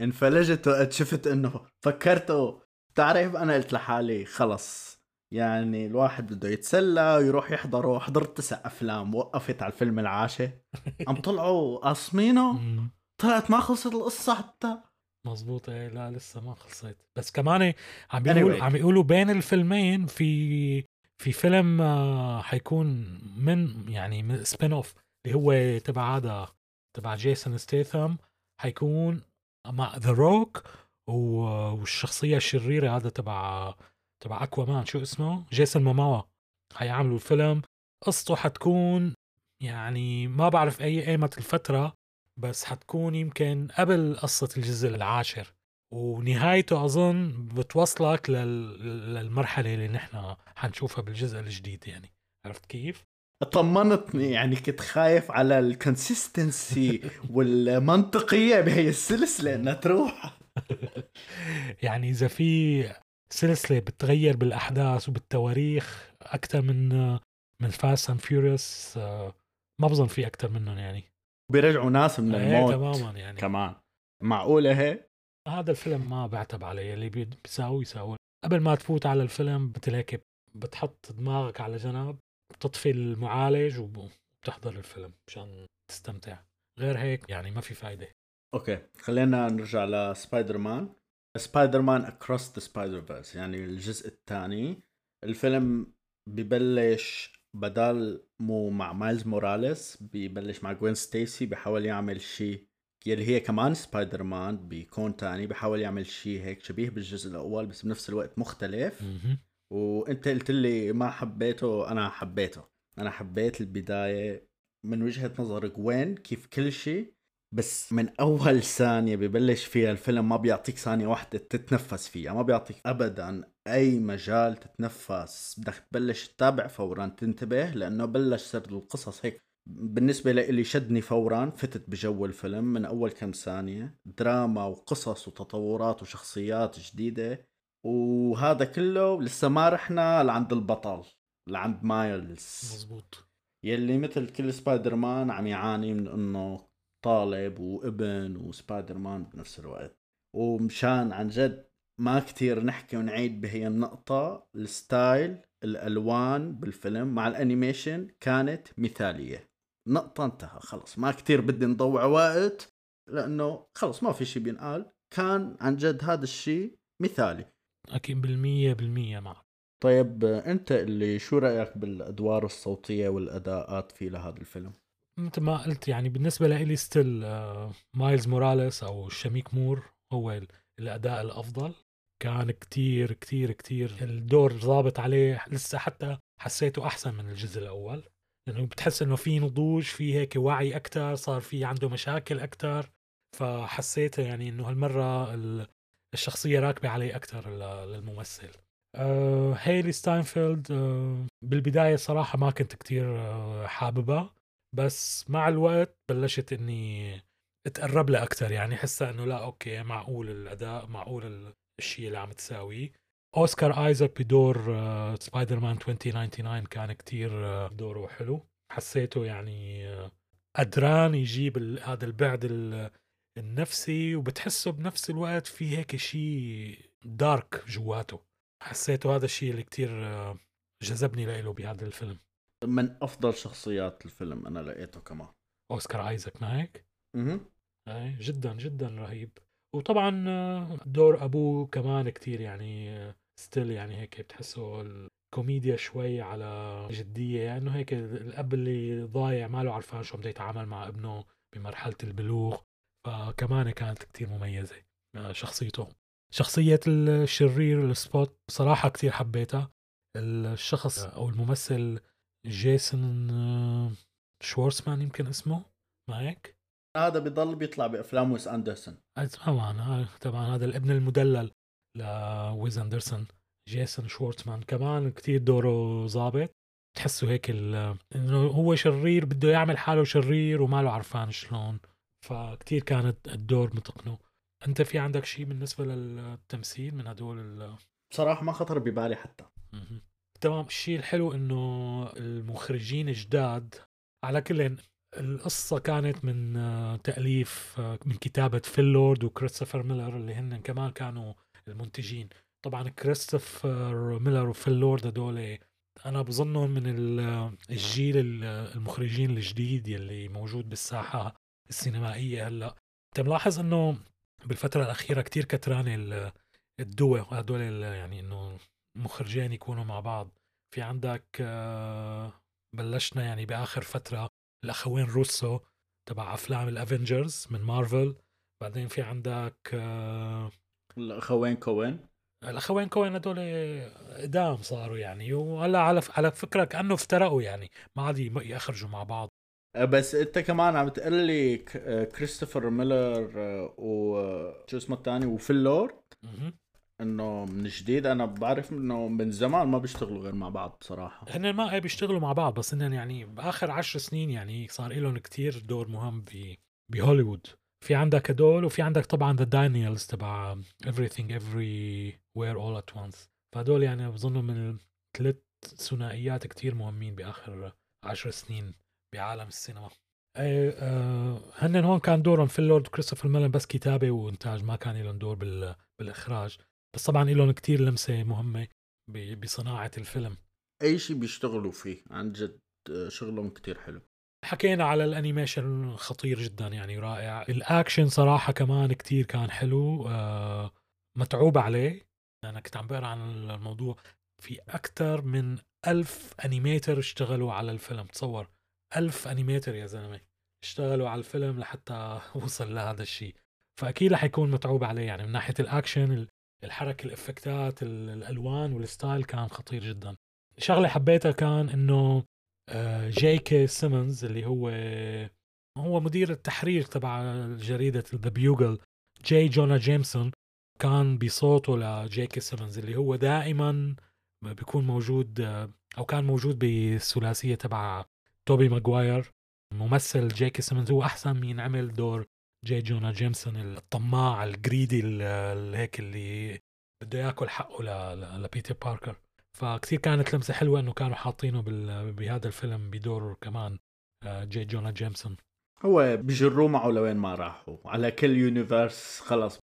انفلجت وقت شفت إنه فكرته. تعرف أنا قلت لحالي خلص. يعني الواحد بده يتسلى ويروح يحضره. حضرت تسع أفلام وقفت على الفيلم العاشر (laughs) عم طلعوا قاسمينه. طلعت ما خلصت القصة حتى. مزبوط إيه لا لسه ما خلصت. بس كمان عم بيقول Anyway. عم يقولوا بين الفيلمين في في فيلم آه، حيكون من يعني من spin-off اللي هو تبع هذا تبع جيسون ستيثم. حيكون مع The Rock والشخصية الشريرة هذا تبع تبع Aquaman شو اسمه؟ جيسون موموا حيعملوا الفيلم. قصته حتكون يعني ما بعرف أي ايمت الفترة بس حتكون يمكن قبل قصة الجزء العاشر. ونهايته أظن بتوصلك لل... للمرحلة اللي نحن حنشوفها بالجزء الجديد يعني. عرفت كيف؟ طمنتني يعني كنت خايف على ال consistency (laughs) والمنطقية بهي السلسلة إنها تروح. (laughs) يعني إذا في سلسلة بتغير بالأحداث وبالتواريخ أكثر من من Fast and Furious ما بظن في أكثر منهم يعني. بيرجعوا ناس من إيه الموت تماما يعني. كمان. معقولة هيك هذا الفيلم ما بعتب عليه اللي بي- بيساوي يساوي. قبل ما تفوت على الفيلم مثل هيك بتحط دماغك على جنب بتطفي المعالج وبتحضر الفيلم مشان تستمتع. غير هيك يعني ما في فايدة. أوكي خلينا نرجع لسبايدر مان سبايدر مان Across the Spider-Verse يعني الجزء الثاني. الفيلم ببلش بدل ما مع مايلز موراليس ببلش مع جوين ستيسي بحاول يعمل شيء يلي هي كمان سبايدر مان بكون تاني بحاول يعمل شيء هيك شبيه بالجزء الأول بس بنفس الوقت مختلف. وأنت قلت لي ما حبيته أنا حبيته. أنا حبيت البداية من وجهة نظر جوين كيف كل شيء بس من أول ثانية ببلش فيها الفيلم ما بيعطيك ثانية واحدة تتنفس فيها ما بيعطيك ابدا أي مجال تتنفس. بدك تبلش تتابع فورا تنتبه لأنه بلش سرد القصص هيك. بالنسبة لي شدني فورا فتت بجو الفيلم من أول كم ثانية. دراما وقصص وتطورات وشخصيات جديدة. وهذا كله لسه ما رحنا لعند البطل لعند مايلز. مزبوط. يلي مثل كل سبايدر مان عم يعاني من إنه طالب وابن وسبايدر مان بنفس الوقت. ومشان عن جد ما كتير نحكي ونعيد بهي النقطة ال style الألوان بالفيلم مع ال animation كانت مثالية. نقطة انتهى خلص ما كتير بدي نضيع وقت لأنه خلص ما في شي بينقال. كان عن جد هذا الشيء مثالي. أكيد بالمية بالمية معك. طيب انت اللي شو رأيك بالأدوار الصوتية والأداءات في لهذا الفيلم؟ مثل ما قلت يعني بالنسبة لي still مايلز موراليس أو شاميك مور هو ال- الأداء الأفضل. كان كتير كتير كتير الدور ضابط عليه لسه حتى حسيته أحسن من الجزء الأول. لأنه بتحس إنه في نضوج في هيك وعي أكتر صار في عنده مشاكل أكتر. فحسيت يعني إنه هالمرة ال- الشخصية راكبة عليه ل- للممثل. آه هيلي ستاينفيلد آه بالبداية صراحة ما كنت كتير آه حاببها بس مع الوقت بلشت إني تقرب لها أكثر يعني حسها إنه لأ أوكي معقول الأداء معقول الشيء اللي عم تساويه. أوسكار ايزاك بدور سبايدر مان 2099 كان كتير آه، دوره حلو. حسيته يعني آه، قدران يجيب هذا البعد النفسي وبتحسه بنفس الوقت في هيك شيء dark جواته. حسيته هذا الشيء اللي كتير آه، جذبني له بهذا الفيلم. من أفضل شخصيات الفيلم أنا لقيته كمان. أوسكار آيزاك معك؟ أها اي جدا جدا رهيب. وطبعا آه، دور أبوه كمان كتير يعني still يعني هيك بتحسه الكوميديا شوي على جدية. يعني إنه هيك الأب اللي ضايع ما له عرفان شو بده يتعامل مع ابنه بمرحلة البلوغ. فكمان كانت كتير مميزة آه، شخصيته. شخصية الشرير السبوت بصراحة كتير حبيتها. الشخص أو الممثل جيسون آه، شوارزمان يمكن اسمه ما هيك؟ هذا بضل بيطلع بأفلام ويس أندرسون. طبعا طبعا هذا الابن المدلل لويس أندرسون جيسون شوارتزمان كمان كتير دوره زابط. تحسه هيك إنه هو شرير بده يعمل حاله شرير وما له عرفان شلون. فكتير كانت الدور متقنه. أنت في عندك شيء بالنسبة للتمثيل من هدول ال... بصراحة ما خطر ببالي حتى. تمام. الشيء الحلو إنه المخرجين جداد على كل القصة كانت من تأليف من كتابة فيل لورد وكريستوفر ميلر اللي هن كمان كانوا المنتجين. طبعا كريستوفر ميلر وفيل لورد هدول أنا بظنهم من الجيل المخرجين الجديد يلي موجود بالساحة السينمائية هلأ. أنت ملاحظ إنه بالفترة الأخيرة كتير كترانة الدو هدول يعني إنه مخرجين يكونوا مع بعض. في عندك آه، بلشنا يعني بآخر فترة الأخوين روسو تبع أفلام الافنجرز من مارفل. بعدين في عندك آه، الأخوين كوهين. الأخوين كوهين هدول قدام صاروا يعني. وهلأ على على فكرة كأنه افترقوا يعني. ما عاد يخرجوا مع بعض. أه، بس أنت كمان عم تقول لي كريستوفر ميلر وشو اسمه الثاني وفيل لورد. إنه من جديد أنا بعرف إنه من زمان ما بيشتغلوا غير مع بعض بصراحه هن ما بيشتغلوا مع بعض بس هن يعني بآخر عشر سنين يعني صار لهم كتير دور مهم ب بهوليوود في عندك هدول وفي عندك طبعا the Daniels تبع everything everywhere all at once. فهدول يعني بظنهن من ثلاث ثنائيات كتير مهمين بآخر عشر سنين بعالم السينما. إيه آه هن هون كان دورهم فيل لورد كريستوفر ميلر بس كتابة وإنتاج ما كان لهم دور بال بالإخراج. بس طبعا لهم كتير لمسة مهمة بصناعة الفيلم. أي شيء بيشتغلوا فيه عن جد آه، شغلهم كتير حلو. حكينا على ال animation خطير جدا يعني رائع. الأكشن صراحة كمان كتير كان حلو آه متعوب عليه. أنا كنت عم بقرأ عن الموضوع. في أكثر من ألف animator اشتغلوا على الفيلم. تصور ألف animator يا زلمة اشتغلوا على الفيلم لحتى (laughs) وصل لهذا الشيء فأكيد رح يكون متعوب عليه يعني من ناحية الأكشن الحركه الإفكتات الألوان وال style كان خطير جدا. شغلة حبيتها كان إنه جي كي سيمنز اللي هو هو مدير التحرير تبع جريدة The Bugle جي جونا جيمسون كان بصوته لجي كي سيمنز اللي هو دائما بيكون موجود أو كان موجود بالثلاثية تبع توبي ماجواير ممثل جي كي سيمنز هو أحسن مين عمل دور جي جونا جيمسون الطماع الجريدي هيك اللي بده ياكل حقه لبيتر باركر. فكثير كانت لمسة حلوة إنه كانوا حاطينه بهذا الفيلم بدور كمان آه، جي جونا جيمسون. هو بجروه معه لوين ما راحوا على كل universe خلص.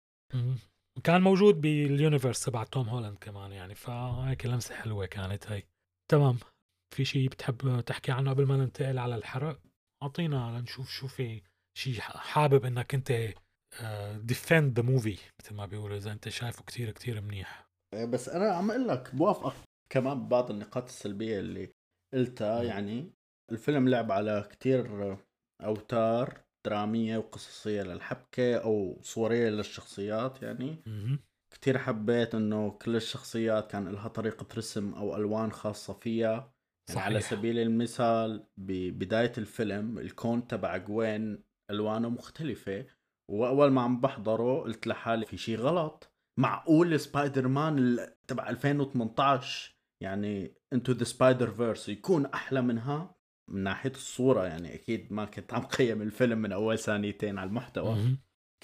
كان موجود بال universe تبع توم هولاند كمان يعني فهيك لمسة حلوة كانت هي. تمام. في شيء بتحب تحكي عنه قبل ما ننتقل على الحرق؟ أعطينا لنشوف شو في شيء حابب إنك أنت defend the movie مثل ما بيقولوا إذا أنت شايفه كتير كتير منيح. إيه، بس أنا عم أقول لك بوافقك كمان ببعض النقاط السلبية اللي قلتها يعني الفيلم لعب على كتير أوتار درامية وقصصية للحبكة أو صورية للشخصيات يعني كتير حبيت إنه كل الشخصيات كان لها طريقة رسم أو ألوان خاصة فيها. يعني صحيح. على سبيل المثال ببداية الفيلم الكون تبع جوين ألوانه مختلفة وأول ما عم بحضره قلت لحالي في شيء غلط. معقول سبايدر مان تبع 2018 يعني انتو ذا سبايدر فيرس يكون أحلى منها؟ من ناحية الصورة يعني أكيد ما كنت عم قيم الفيلم من أول ثانيتين على المحتوى.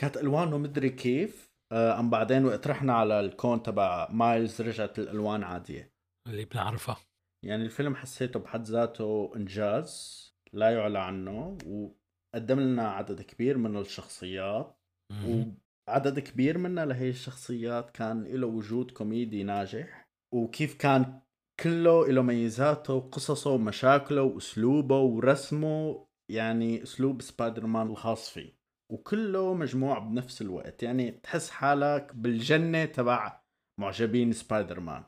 كانت ألوانه مدري كيف آه، ام بعدين وقت رحنا على الكون تبع مايلز رجعت الألوان عادية. اللي بنعرفها. يعني الفيلم حسيته بحد ذاته إنجاز لا يعلى عنه وقدم لنا عدد كبير من الشخصيات. وعدد كبير منها لهي الشخصيات كان له وجود كوميدي ناجح وكيف كان كله له ميزاته وقصصه ومشاكله وأسلوبه ورسمه يعني أسلوب سبايدر مان الخاص فيه وكله مجموع بنفس الوقت يعني تحس حالك بالجنة تبع معجبين سبايدر مان.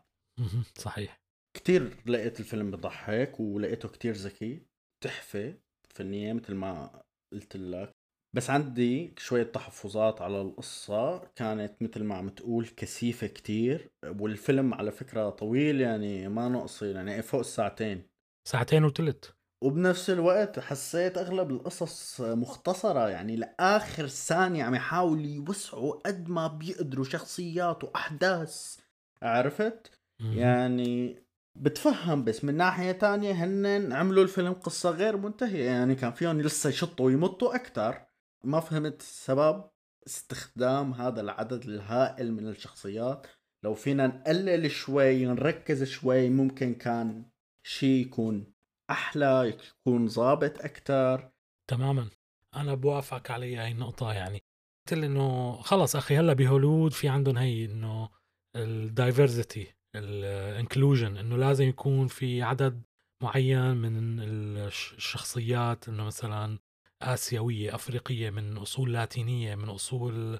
صحيح كتير لقيت الفيلم بضحك ولقيته كتير ذكي تحفة فنية مثل ما قلت لك. بس عندي شوية تحفظات على القصة. كانت مثل ما عم تقول كثيفة كتير. والفيلم على فكرة طويل يعني ما نقصي يعني فوق الساعتين. ساعتين وثلث وبنفس الوقت حسيت أغلب القصص مختصرة. يعني لآخر ثانية عم يحاولوا يوسعوا قد ما بيقدروا شخصيات وأحداث. عرفت؟ يعني بتفهم بس من ناحية تانية هن عملوا الفيلم قصة غير منتهية. يعني كان فيهم لسه يشطوا ويمطوا أكتر. ما فهمت سبب استخدام هذا العدد الهائل من الشخصيات. لو فينا نقلل شوي نركز شوي ممكن كان شيء يكون أحلى يكون ظابط أكتر. تماما. أنا بوافقك على هاي النقطة. يعني مثل إنه خلص أخي هلأ بهوليوود في عندهم هي إنه ال diversity ال inclusion إنه لازم يكون في عدد معين من الش- الشخصيات إنه مثلا آسيوية أفريقية من أصول لاتينية من أصول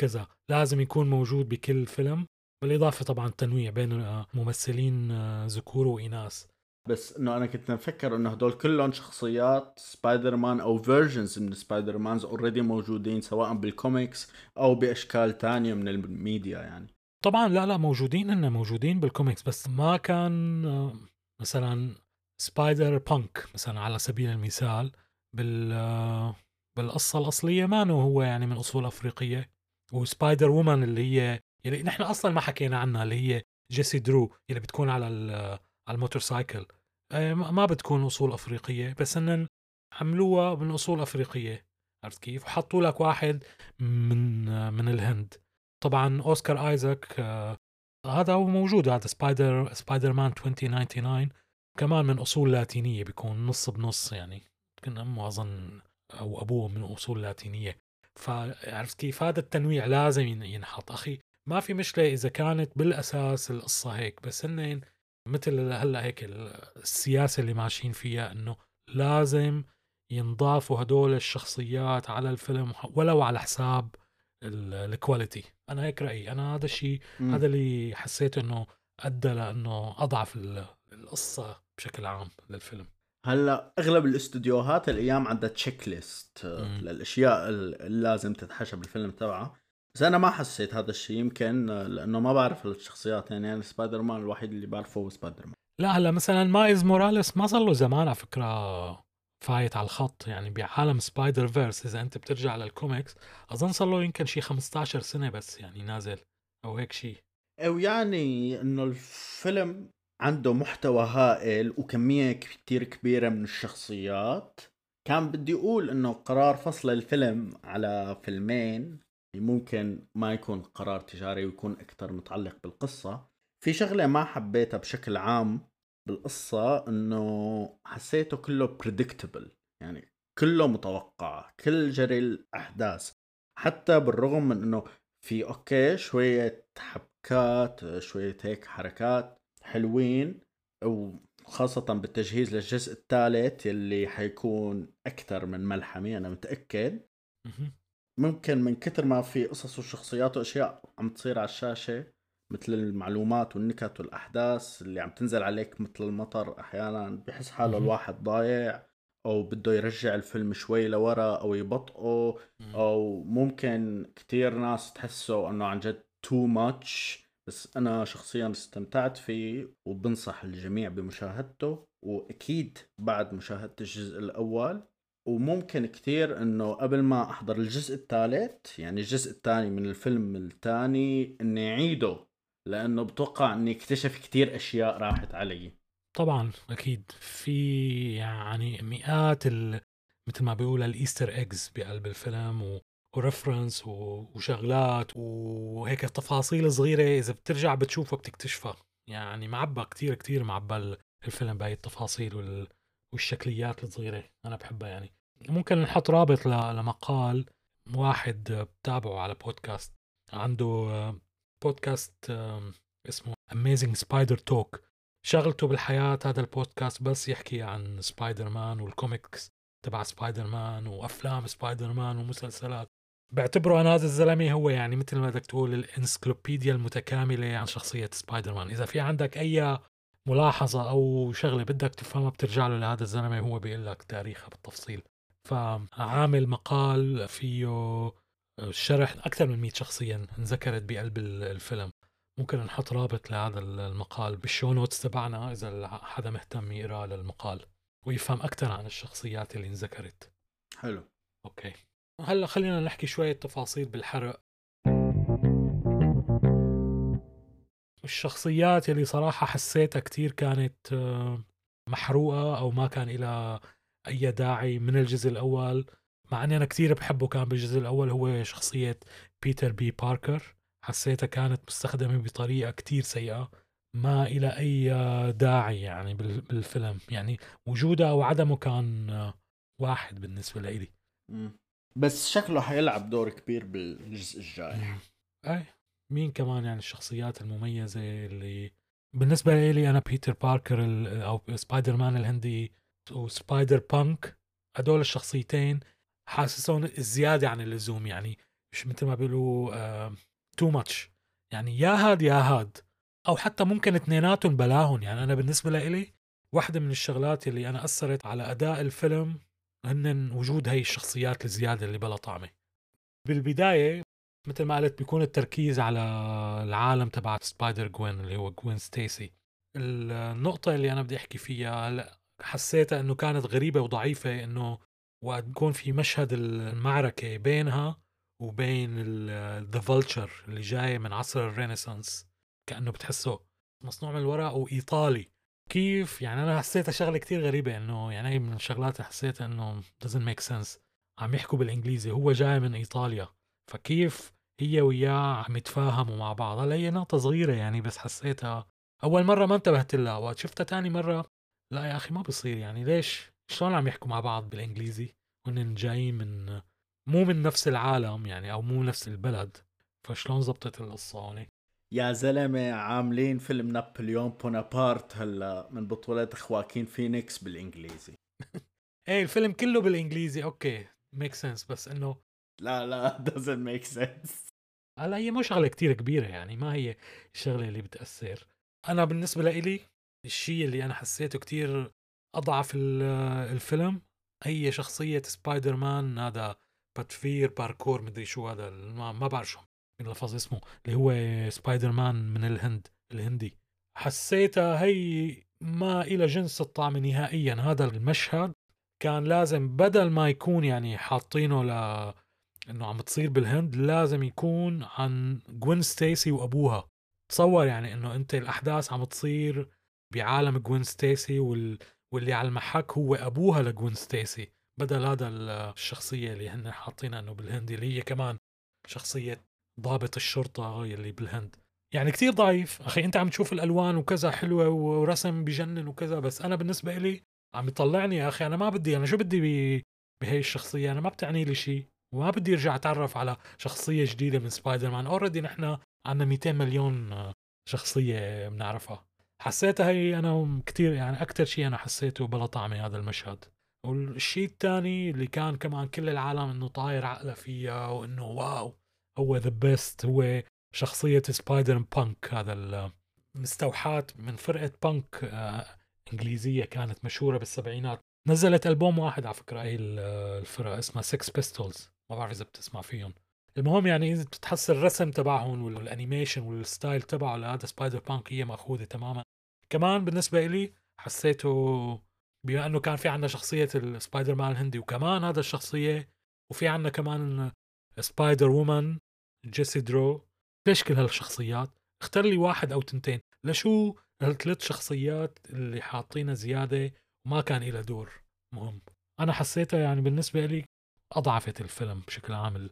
كذا. لازم يكون موجود بكل فيلم بالإضافة طبعا التنويع بين آه، ممثلين آه، ذكور وإناث. بس إنه أنا كنت مفكر إنه هدول كلهم شخصيات سبايدر مان أو versions من سبايدر مانز already موجودين سواء بالكوميكس أو بأشكال تانية من الميديا يعني. طبعا لا لا موجودين هن موجودين بالكوميكس بس ما كان آه، مثلا سبايدر بانك مثلا على سبيل المثال بال آه، بالقصة الأصلية ما هو يعني من أصول أفريقية. وسبايدر وومن اللي هي يعني نحن أصلا ما حكينا عنها اللي هي جيسي درو اللي بتكون على على ال motorcycle آه، ما بتكون أصول أفريقية بس إنن عملوها من أصول أفريقية. عرفت كيف؟ وحطوا لك واحد من من الهند. طبعا أوسكار آيزاك آه، هذا هو موجود هذا سبايدر سبايدر مان 2099 كمان من أصول لاتينية بيكون نص بنص يعني كان امه اظن أو أبوه من أصول لاتينية. فعرفت كيف؟ هذا التنويع لازم ين- ينحط. أخي ما في مشكلة إذا كانت بالأساس القصة هيك بس هن مثل هلأ هيك السياسة اللي ماشيين فيها إنه لازم ينضافوا هدول الشخصيات على الفيلم ولو على حساب ال quality أنا هيك رأيي. أنا هذا الشيء. هذا اللي حسيت إنه أدى لأنه أضعف ال- القصة بشكل عام للفيلم. هلأ أغلب الاستديوهات الأيام عندها checklist آه،. للأشياء ال- اللي لازم تتحشى بالفيلم تبعها. بس أنا ما حسيت هذا الشيء يمكن آه، لأنه ما بعرف الشخصيات. يعني أنا سبايدر مان الوحيد اللي بعرفه هو سبايدر مان لا هلأ مثلا مايلز موراليس ما صار له زمان على فكرة فايت على الخط يعني بعالم سبايدر فيرس إذا أنت بترجع للكوميكس أظن صار له يمكن شي 15 سنة بس يعني نازل أو هيك شيء أو يعني إنه الفيلم عنده محتوى هائل وكمية كتير كبيرة من الشخصيات. كان بدي أقول إنه قرار فصل الفيلم على فيلمين ممكن ما يكون قرار تجاري ويكون أكثر متعلق بالقصة. في شغلة ما حبيتها بشكل عام بالقصة إنه حسيته كله predictable يعني كله متوقع كل جري الاحداث حتى بالرغم من إنه في أوكي شوية حبكات شوية هيك حركات حلوين وخاصة بالتجهيز للجزء الثالث يلي حيكون أكثر من ملحمة أنا متأكد. ممكن من كتر ما في قصص وشخصيات وأشياء عم تصير على الشاشة مثل المعلومات والنكت والأحداث اللي عم تنزل عليك مثل المطر أحيانا بحس حاله. الواحد ضايع أو بده يرجع الفيلم شوي لورا أو يبطئه. أو ممكن كتير ناس تحسوا إنه عن جد تو ماتش بس أنا شخصيا استمتعت فيه وبنصح الجميع بمشاهدته وأكيد بعد مشاهدة الجزء الأول وممكن كتير إنه قبل ما أحضر الجزء الثالث يعني الجزء الثاني من الفيلم الثاني إني أعيده لأنه بتوقع إني اكتشف كتير أشياء راحت علي. طبعا أكيد. في يعني مئات ال... مثل ما بيقول الإيستر إيجز بقلب الفيلم و... ورفرنس و... وشغلات وهيك تفاصيل صغيرة إذا بترجع بتشوفها بتكتشفها. يعني معبى كتير كتير معبى الفيلم بهي التفاصيل وال... والشكليات الصغيرة أنا بحبها يعني. ممكن نحط رابط ل... لمقال واحد بتابعه على بودكاست. عنده بودكاست اسمه Amazing Spider Talk. شغلته بالحياة هذا البودكاست بس يحكي عن سبايدر مان والكوميكس تبع سبايدر مان وأفلام سبايدر مان ومسلسلات. بعتبره أنا هذا الزلمة هو يعني مثل ما بدك تقول ال encyclopedia المتكاملة عن شخصية سبايدر مان إذا في عندك أي ملاحظة أو شغلة بدك تفهمها بترجع له لهذا الزلمة هو بيقول لك تاريخها بالتفصيل. فعامل مقال فيه شرح أكثر من 100 شخصيه انذكرت بقلب الفيلم. ممكن نحط رابط لهذا المقال بال show notes تبعنا إذا حدا مهتم يقرأ للمقال ويفهم أكثر عن الشخصيات اللي انذكرت. حلو. okay. هلأ خلينا نحكي شوية تفاصيل بالحرق. الشخصيات اللي صراحة حسيتها كثير كانت آه، محروقة أو ما كان لها أي داعي من الجزء الأول. مع إني أنا كثير بحبه كان بالجزء الأول هو شخصية بيتر بي باركر. حسيتها كانت مستخدمة بطريقة كتير سيئة ما إلى أي داعي يعني بالفيلم. يعني وجودها أو عدمه كان واحد بالنسبة لإلي بس شكله حيلعب دور كبير بالجزء الجاي. أي مين كمان يعني الشخصيات المميزة اللي بالنسبة لي أنا بيتر باركر أو سبايدر مان الهندي وسبايدر بانك هدول الشخصيتين حاسسهم زيادة عن اللزوم يعني مش مثل ما بيقولوا too much يعني يا هاد يا هاد. أو حتى ممكن اثنيناتهم بلاهم. يعني أنا بالنسبة لإلي واحدة من الشغلات اللي أنا أثرت على أداء الفيلم هن وجود هاي الشخصيات الزيادة اللي بلا طعمة. بالبداية مثل ما قلت بيكون التركيز على العالم تبع سبايدر جوين اللي هو جوين ستيسي. النقطة اللي أنا بدي أحكي فيها هلأ حسيتها إنه كانت غريبة وضعيفة إنه وقت بكون في مشهد المعركة بينها وبين the Vulture اللي جاي من عصر ال Renaissance. كأنه بتحسه مصنوع من الورق وإيطالي. كيف؟ يعني أنا حسيتها شغلة كتير غريبة إنه يعني هي من الشغلات اللي حسيتها إنه doesn't make sense. عم يحكوا بالإنجليزي. هو جاي من إيطاليا. فكيف هي وياه عم يتفاهموا مع بعض؟ هلا هي نقطة صغيرة يعني بس حسيتها. أول مرة ما انتبهت لها. وقت شفتها تاني مرة؟ لا يا أخي ما بصير يعني. ليش؟ شلون عم يحكوا مع بعض بالإنجليزي؟ وهن جايين من مو من نفس العالم يعني أو مو نفس البلد. فشلون زبطت القصة هون يا زلمة عاملين فيلم نابليون بونابارت هلا من بطولة خواكين فينيكس بالإنجليزي. (laughs) إيه الفيلم كله بالإنجليزي. okay make sense بس إنه لا لا (laughs) doesn't make sense. هلا هي مو شغلة كتير كبيرة يعني ما هي الشغلة اللي بتأثر. أنا بالنسبة لإلي الشيء اللي أنا حسيته كتير أضعف الفيلم. هي شخصية سبايدر مان هذا بافيتر برابهاكار مدري شو هذا ما بعرف شو لفظ اسمه اللي هو سبايدر مان من الهند الهندي. حسيتها هي ما إلى جنس الطعم نهائيا. هذا المشهد كان لازم بدل ما يكون يعني حاطينه ل إنه عم تصير بالهند لازم يكون عن جوين ستيسي وأبوها. تصور يعني إنه أنت الأحداث عم تصير بعالم جوين ستيسي وال... واللي على المحك هو أبوها لجوين ستيسي بدل هذا الشخصية اللي هن حاطينها إنه بالهندي اللي هي كمان شخصية ضابط الشرطة اللي بالهند. يعني كتير ضعيف. أخي أنت عم تشوف الألوان وكذا حلوة ورسم بجنن وكذا بس أنا بالنسبة لي عم يطلعني يا أخي أنا ما بدي أنا شو بدي بهي الشخصية؟ أنا ما بتعني لي شيء وما بدي أرجع أتعرف على شخصية جديدة من سبايدر مان already نحن عندنا 200 مليون شخصية بنعرفها. حسيتها هي أنا كتير يعني أكثر شيء أنا حسيته بلا طعمه هذا المشهد. والشيء الثاني اللي كان كمان كل العالم إنه طاير عقله فيها وإنه wow هو the best هو شخصية سبايدر بانك هذا مستوحاة من فرقة بانك آه إنجليزية كانت مشهورة بالسبعينات. نزلت ألبوم واحد على فكرة هي الفرقة اسمها سكس بيستولز ما بعرف إذا بتسمع فيهم. المهم يعني إذا بتحس الرسم تبعهم وال animation وال style تبعه لهذا سبايدر بانك هي مأخوذة تماما. كمان بالنسبة إلي حسيته بما إنه كان في عندنا شخصية السبايدر مان الهندي وكمان هذا الشخصية وفي عندنا كمان سبايدر وومن جيسي درو ليش كل هالشخصيات؟ اختار لي واحد أو تنتين. لشو الثلاث شخصيات اللي حاطينها زيادة وما كان لها دور مهم؟ أنا حسيتها يعني بالنسبة لي أضعفت الفيلم بشكل عام.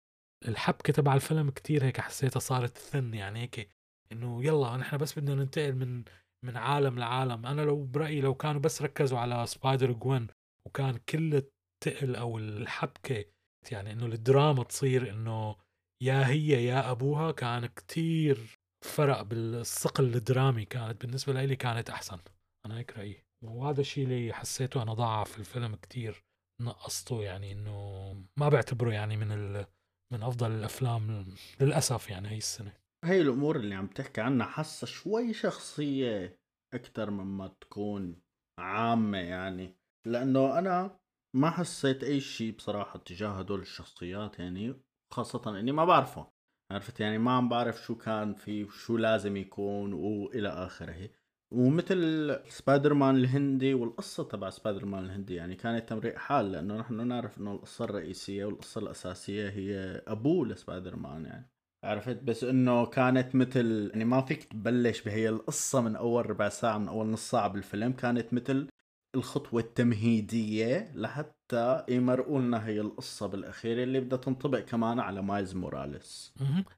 الحبكة تبع الفيلم كتير هيك حسيتها صارت thin يعني هيك إنه يلا نحن بس بدنا ننتقل من من عالم لعالم. أنا لو برأيي لو كانوا بس ركزوا على سبايدر جوين وكان كل التقل أو الحبكة يعني إنه الدراما تصير إنه يا هي يا أبوها كان كتير فرق بالثقل الدرامي كانت بالنسبة لي كانت أحسن. أنا هيك رأيي. وهذا الشيء اللي حسيته أنا ضعف الفيلم كتير نقصته يعني إنه ما بعتبره يعني من ال... من أفضل الأفلام للأسف يعني هي السنة. هي الأمور اللي عم تحكي عنها حاسة شوي شخصية أكثر مما تكون عامة يعني لأنه أنا ما حسيت أي شيء بصراحة تجاه هدول الشخصيات يعني خاصة إني ما بعرفهم عرفت يعني ما عم بعرف شو كان في وشو لازم يكون وإلى آخره. ومثل سبايدر مان الهندي والقصة تبع سبايدر مان الهندي يعني كانت تمريق حال لأنه نحن نعرف إنه القصة الرئيسية والقصة الأساسية هي أبوه لسبايدر مان يعني. عرفت؟ بس إنه كانت مثل يعني ما فيك تبلش بهي القصة من أول ربع ساعة من أول نص ساعة بالفيلم كانت مثل الخطوة التمهيدية لحتى يمرقوا لنا هي القصة بالأخير اللي بدها تنطبق كمان على مايلز موراليس.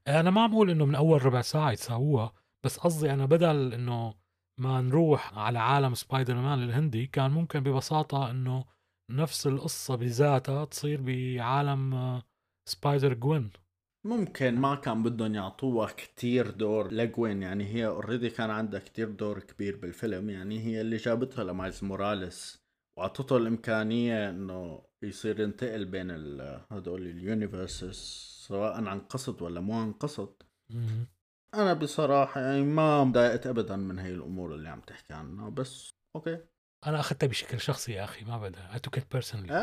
أنا ما عم بقول إنه من أول ربع ساعة يساووها بس قصدي أنا بدل إنه ما نروح على عالم سبايدر مان الهندي كان ممكن ببساطة إنه نفس القصة بذاتها تصير بعالم آه، سبايدر جوين. ممكن ما كان بدهم يعطوها كتير دور لجوين يعني هي already كان عندها كتير دور كبير بالفيلم يعني هي اللي جابتها لمايلز موراليس وعطته الإمكانية إنه يصير ينتقل بين هدول ال universes سواء عن قصد ولا مو عن قصد. أنا بصراحة يعني ما مضايقت ابدا من هي الأمور اللي عم تحكي عنها بس okay. أنا أخذتها بشكل شخصي يا أخي ما بدها. I took it personally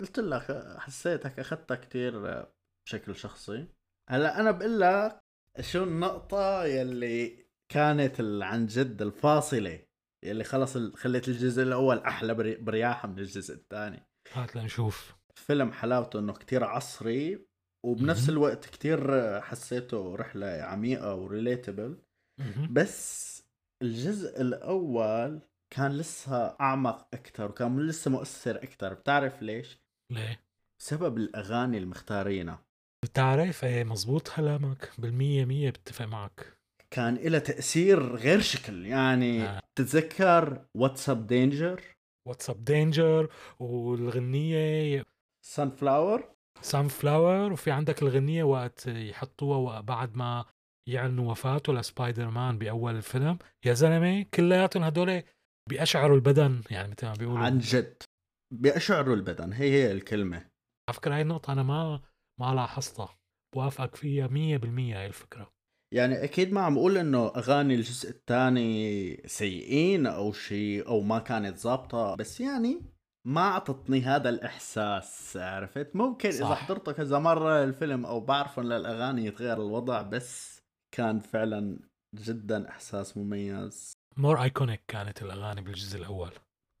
قلت لك حسيتك أخذتها كثير بشكل شخصي. هلأ أنا بقول لك شو النقطة يلي كانت عن جد الفاصلة يلي خلص خلت الجزء الأول أحلى برياحة من الجزء الثاني. هات لنشوف. فيلم حلاوته إنه كتير عصري وبنفس الوقت كتير حسيته رحلة عميقة وريليتبل بس الجزء الأول كان لسه أعمق أكثر وكان لسه مؤثر أكثر بتعرف ليش؟ ليه؟ بسبب الأغاني المختارينها بتعرف؟ إيه مزبوط كلامك بالمية مية بتفق معك. كان لها تأثير غير شكل. يعني آه. تتذكر واتساب دينجر واتساب دينجر والغنية Sunflower Sunflower وفي عندك الغنية وقت يحطوها بعد ما يعلنوا وفاته لسبايدر مان بأول الفيلم. يا زلمة كلياتهم هدول بيأشعروا البدن يعني مثل ما بيقولوا. عن جد. بيأشعروا البدن. هي هي الكلمة. على فكرة هاي النقطة أنا ما ما لاحظتها. بوافقك فيها مية بالمية هاي الفكرة. يعني أكيد ما عم أقول إنه أغاني الجزء الثاني سيئين أو شيء أو ما كانت ظابطة بس يعني ما أعطتني هذا الإحساس عرفت؟ ممكن صح. اذا حضرته كذا مرة الفيلم أو بعرف إن الأغاني يتغير الوضع بس كان فعلا جدا إحساس مميز. more iconic كانت الأغاني بالجزء الأول.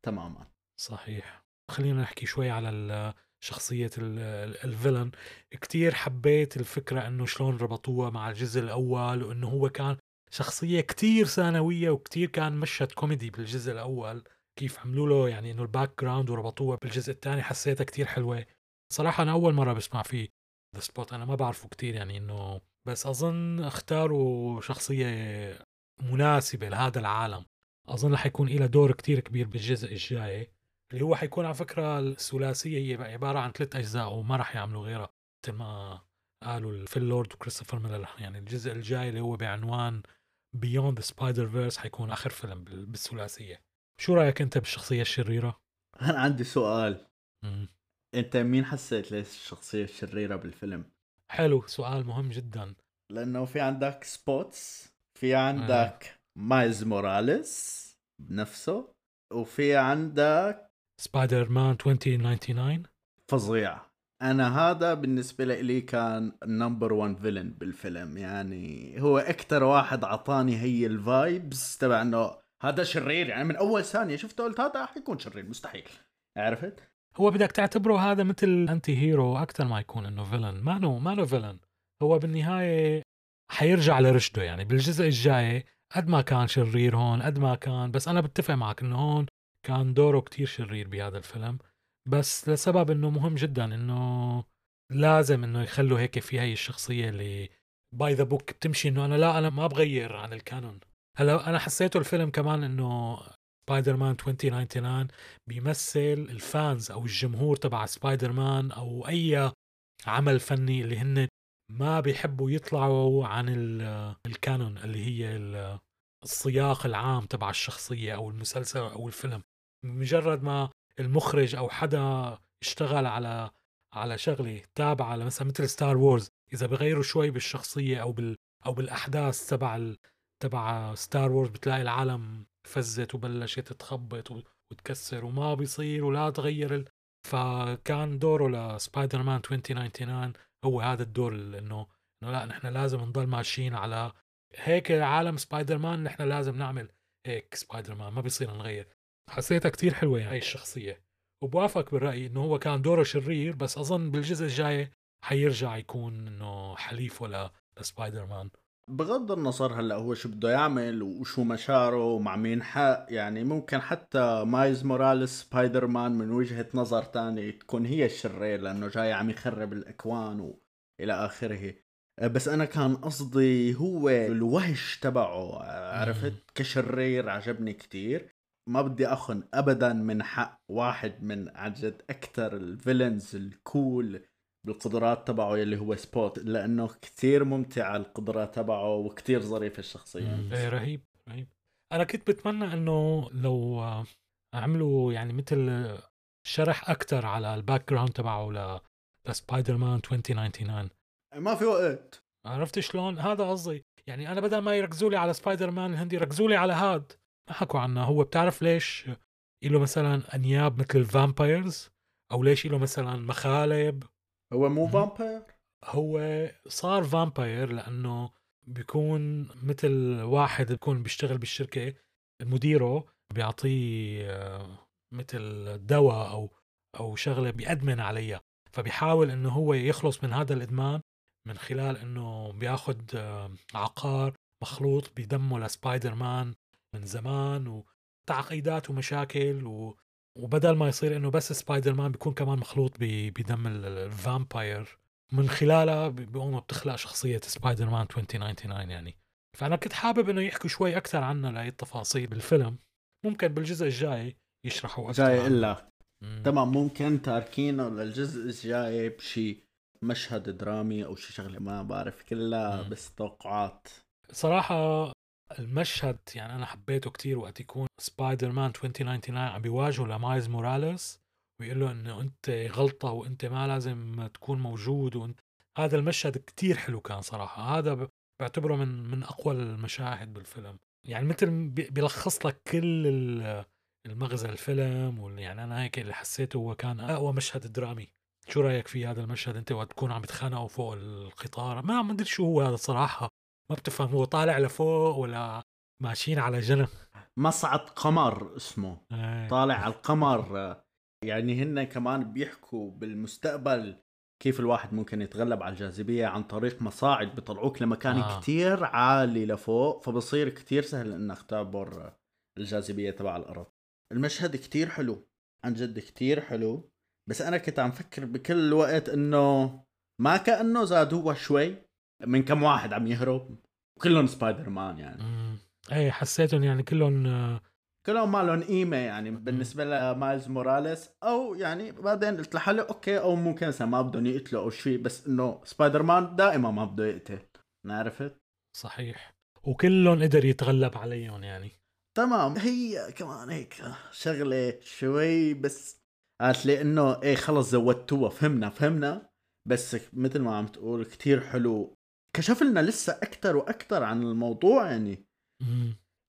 تماما. صحيح. خلينا نحكي شوي على شخصية ال villain. كتير حبيت الفكرة إنه شلون ربطوها مع الجزء الأول وإنه هو كان شخصية كتير ثانوية وكتير كان مشهد كوميدي بالجزء الأول. كيف عملوا له يعني إنه ال background وربطوها بالجزء الثاني حسيتها كتير حلوة. صراحة أنا أول مرة بسمع فيه The Spot أنا ما بعرفه كتير يعني إنه بس أظن اختاروا شخصية مناسبة لهذا العالم. أظن رح يكون لها دور كتير كبير بالجزء الجاي. اللي هو حيكون على فكرة الثلاثية هي عبارة عن ثلاث أجزاء وما راح يعملوا غيرها مثل ما قالوا فيل لورد وكريستوفر ميلر يعني الجزء الجاي اللي هو بعنوان Beyond Spider-Verse حيكون آخر فيلم بالثلاثية. شو رأيك أنت بالشخصية الشريرة؟ (laughs) أنا عندي سؤال. مم. أنت مين حسيت ليش الشخصية الشريرة بالفيلم؟ حلو سؤال مهم جدا. لأنه في عندك Spots في عندك آه. مايلز موراليس بنفسه وفي عندك سبايدر مان 2099 فظيع. أنا هذا بالنسبة لي كان number 1 villain بالفيلم. يعني هو أكثر واحد اعطاني هي ال vibes تبع إنه هذا شرير يعني من أول ثانية شفته قلت هذا حيكون شرير مستحيل. عرفت؟ هو بدك تعتبره هذا مثل anti-hero أكثر ما يكون إنه villain مانو مانو villain هو بالنهاية حيرجع لرشده يعني بالجزء الجاي قد ما كان شرير هون قد ما كان بس أنا بتفق معك إنه هون كان دوره كتير شرير بهذا الفيلم. بس لسبب إنه مهم جدا إنه لازم إنه يخلوا هيك في هي الشخصية اللي by the book بتمشي إنه أنا لا أنا ما بغير عن ال canon هلا أنا حسيته الفيلم كمان إنه سبايدر مان 2099 بيمثل ال fans أو الجمهور تبع سبايدر مان أو أي عمل فني اللي هن ما بيحبوا يطلعوا عن ال canon اللي هي السياق العام تبع الشخصية أو المسلسل أو الفيلم مجرد ما المخرج أو حدا اشتغل على على شغلة تابعة مثلا مثل ستار وورز إذا بغيروا شوي بالشخصية أو بال أو بالأحداث تبع. تبع ستار وورز بتلاقي العالم فزت وبلشت تخبط وتكسر وما بيصير ولا تغير ال... فكان دوره لسبايدر مان 2099 هو هذا الدور انه إنه لا نحن لازم نضل ماشيين على هيك عالم سبايدر مان نحن لازم نعمل هيك سبايدر مان ما بيصير نغير. حسيتها كتير حلوة يعني. هاي الشخصية. وبوافق بالرأي إنه هو كان دوره شرير بس أظن بالجزء الجاي حيرجع يكون إنه حليفه لسبايدر مان بغض النظر هلأ هو شو بده يعمل وشو مشاعره ومع مين حق يعني ممكن حتى مايلز موراليس سبايدر مان من وجهة نظر تاني تكون هي الشرير لأنه جاي عم يخرب الأكوان وإلى آخره. بس أنا كان قصدي هو الوهج تبعه عرفت؟ كشرير عجبني كتير. ما بدي أخون ابدا من حق واحد من عن جد أكثر ال villains ال cool بالقدرات تبعه يلي هو Spot لأنه كثير ممتعه القدرات تبعه وكثير ظريف الشخصية. إيه رهيب رهيب. أنا كنت بتمنى إنه لو عملوا يعني مثل شرح أكثر على ال background تبعه ل لسبايدر مان 2099 ما في وقت. عرفت شلون؟ هذا قصدي. يعني أنا بدل ما يركزوا لي على سبايدر مان الهندي ركزوا لي على هاد. ما حكوا عنه. هو بتعرف ليش له مثلا أنياب مثل ال vampires أو ليش له مثلا مخالب؟ هو مو vampire هو صار vampire لأنه بيكون مثل واحد بيكون بيشتغل بالشركة مديره بيعطيه آه، مثل دواء أو أو شغلة بيأدمن عليها. فبيحاول إنه هو يخلص من هذا الإدمان من خلال إنه بياخذ آه، عقار مخلوط بدمه لسبايدر مان من زمان وتعقيدات ومشاكل و... وبدل ما يصير إنه بس سبايدر مان بيكون كمان مخلوط بدم ال vampire من خلالها بيقوم بتخلق شخصية سبايدر مان 2099 يعني. فأنا كنت حابب إنه يحكوا شوي أكثر عنها لهي التفاصيل بالفيلم. ممكن بالجزء الجاي يشرحوا أكثر جاي إلا. تمام ممكن تاركينه للجزء الجاي بشي مشهد درامي أو شي شغلة ما بعرف كلها. بس توقعات. صراحة المشهد يعني أنا حبيته كتير وقت يكون سبايدر مان 2099 عم بيواجهه لمايلز موراليس ويقول له إنه أنت غلطة وأنت ما لازم تكون موجود وانت هذا المشهد كتير حلو كان صراحة هذا بعتبره من من أقوى المشاهد بالفيلم. يعني مثل بيلخص لك كل المغزى الفيلم يعني أنا هيك اللي حسيته هو كان أقوى مشهد درامي. شو رأيك في هذا المشهد أنت وقت تكون عم يتخانقوا فوق القطار؟ ما ما أدري شو هو هذا صراحة. ما بتفهم هو طالع لفوق ولا ماشيين على جنب؟ مصعد قمر اسمه. أيه. طالع على القمر. يعني هن كمان بيحكوا بالمستقبل كيف الواحد ممكن يتغلب على الجاذبية عن طريق مصاعد بيطلعوك لمكان آه. كتير عالي لفوق فبصير كتير سهل إنك تعبر الجاذبية تبع الأرض. المشهد كتير حلو عن جد كتير حلو. بس أنا كنت عم فكر بكل وقت إنه ما كأنه زادوها شوي. من كم واحد عم يهرب؟ كلهم سبايدر مان يعني. امم إيه حسيتهم يعني كلهم آه، كلهم ما لهم قيمة يعني بالنسبة لمايلز موراليس أو يعني بعدين قلت لحالي okay أو ممكن مثلا ما بدهم يقتلوا أو شيء بس إنه سبايدر مان دائما ما بده يقتل. عرفت؟ صحيح. وكلهم قدر يتغلب عليهم يعني. تمام. هي كمان هيك شغلة شوي بس قالت لي إنه إيه خلص زودتوها فهمنا فهمنا. بس مثل ما عم تقول كتير حلو كشف لنا لسه أكثر وأكثر عن الموضوع يعني.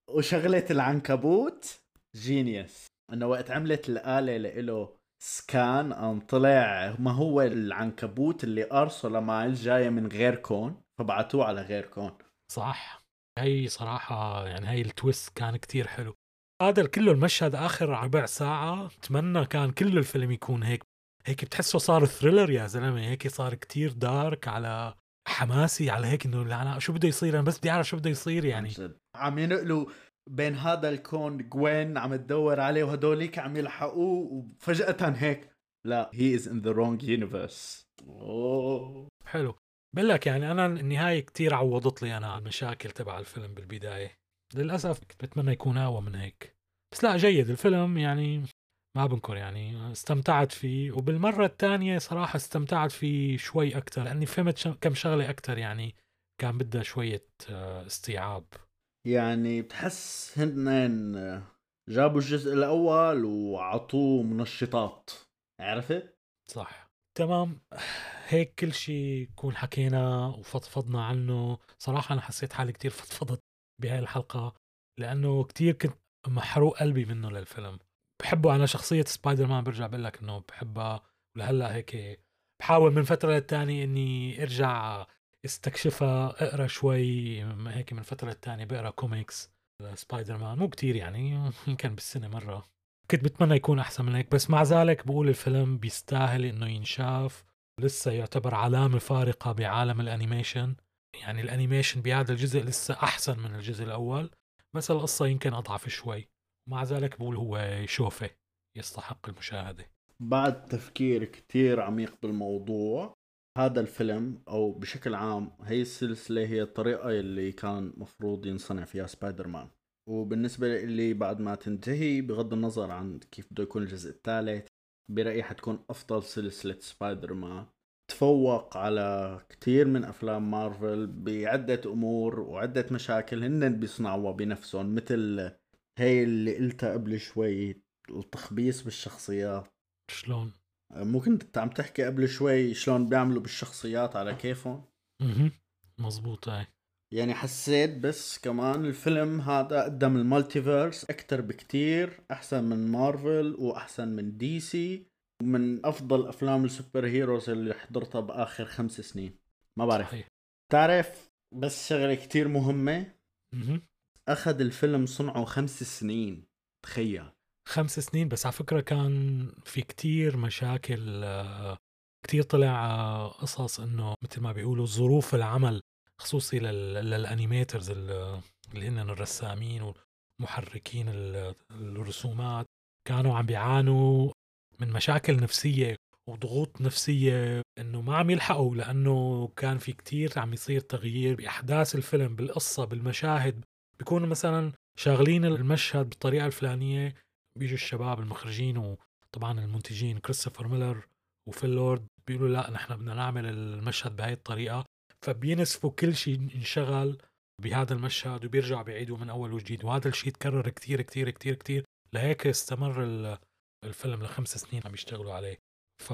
وشغله العنكبوت. genius أنه وقت عملت الآلة له scan قام طلع ما هو العنكبوت اللي ارسله مايلز جاية من غير كون. فبعتوه على غير كون. صح. هي صراحة يعني هي ال twist كان كتير حلو. هذا كله المشهد آخر ربع ساعة أتمنى كان كل الفيلم يكون هيك. هيك بتحسه صار thriller يا زلمة. هيك صار كتير dark على حماسي على هيك إنه أنا شو بده يصير؟ أنا بس بدي أعرف شو بده يصير يعني. عم ينقلوا بين هذا الكون Gwen عم تدور عليه وهدوليك عم يلحقوه وفجأة هيك. لا he is in the wrong universe حلو. بقول لك يعني أنا النهاية كتير عوضت لي أنا المشاكل تبع الفيلم بالبداية. للأسف كنت بتمنى يكون أقوى من هيك. بس لا جيد. الفيلم يعني ما بنكر يعني استمتعت فيه. وبالمرة الثانية صراحة استمتعت فيه شوي أكتر لأني فهمت كم شغلة أكتر يعني كان بدها شوية آه، استيعاب. يعني بتحس هن جابوا الجزء الأول وعطوه منشطات عرفت؟ صح. تمام. هيك كل شيء يكون حكينا وفضفضنا عنه صراحة أنا حسيت حالي كتير فضفضت بهاي الحلقة لأنه كتير كنت محروق قلبي منه للفيلم. بحبه. أنا شخصية سبايدر مان برجع بقول لك إنه بحبها ولهلأ هيك بحاول من فترة للتانية إني أرجع أستكشفها أقرأ شوي هيك من فترة للتانية بقرأ كوميكس سبايدر مان مو كتير يعني يمكن بالسنة مرة. كنت بتمنى يكون أحسن من هيك بس مع ذلك بقول الفيلم بيستاهل إنه ينشاف. لسه يعتبر علامة فارقة بعالم ال animation. يعني ال animation بهذا الجزء لسه أحسن من الجزء الأول بس القصة يمكن أضعف شوي. مع ذلك بقول هو شوفة يستحق المشاهدة. بعد تفكير كتير عميق بالموضوع هذا الفيلم أو بشكل عام هي السلسلة هي الطريقة اللي كان مفروض ينصنع فيها سبايدر مان وبالنسبة لي بعد ما تنتهي بغض النظر عن كيف بده يكون الجزء الثالث برأيي حتكون أفضل سلسلة سبايدر مان تفوق على كثير من أفلام مارفل بعدة أمور وعدة مشاكل هن بيصنعوها بنفسهم مثل هي اللي قلتها قبل شوي التخبيص بالشخصيات. شلون؟ ممكن انت عم تحكي قبل شوي شلون بيعملوا بالشخصيات على كيفهم؟ أها مزبوط هاي يعني حسيت بس كمان الفيلم هذا قدم ال multiverse أكثر بكتير أحسن من مارفل وأحسن من دي سي ومن أفضل أفلام ال superheroes اللي حضرتها بآخر خمس سنين. ما بعرف. صحيح. تعرف بس شغلة كتير مهمة؟ أخذ الفيلم صنعه خمس سنين تخيل. خمس سنين بس. على فكرة كان في كتير مشاكل آه، كتير طلع آه، قصص إنه مثل ما بيقولوا ظروف العمل خصوصي لل animators اللي هن الرسامين ومحركين الرسومات. كانوا عم بيعانوا من مشاكل نفسية وضغوط نفسية إنه ما عم يلحقوا لأنه كان في كتير عم يصير تغيير بأحداث الفيلم بالقصة بالمشاهد. بيكونوا مثلا شاغلين المشهد بالطريقة الفلانية بيجوا الشباب المخرجين وطبعا المنتجين كريستوفر ميلر وفيل لورد بيقولوا لا نحن بدنا نعمل المشهد بهاي الطريقة. فبينسفوا كل شيء انشغل بهذا المشهد وبيرجعوا بيعيدوا من أول وجديد. وهذا الشيء تكرر كثير كثير كثير كثير لهيك استمر الفيلم لخمس سنين عم يشتغلوا عليه. ف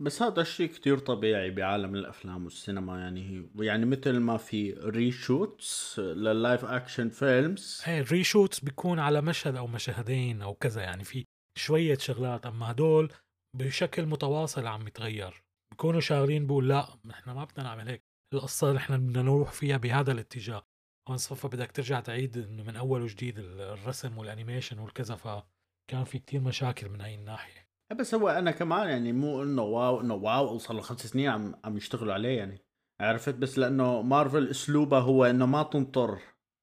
بس هذا الشيء كتير طبيعي بعالم الأفلام والسينما يعني يعني مثل ما في reshoots لل live action films إيه reshoots بيكون على مشهد أو مشهدين أو كذا يعني في شوية شغلات أما هدول بشكل متواصل عم يتغير. بيكونوا شاغلين بقول لا نحن ما بدنا نعمل هيك. القصة نحن بدنا نروح فيها بهذا الاتجاه. هون صفى بدك ترجع تعيد إنه من أول وجديد الرسم وال animation والكذا فكان في كتير مشاكل من هاي الناحية. بس هو أنا كمان يعني مو إنه wow إنه wow صار له خمس سنين عم عم يشتغلوا عليه يعني. عرفت؟ بس لأنه مارفل اسلوبها هو إنه ما تنطر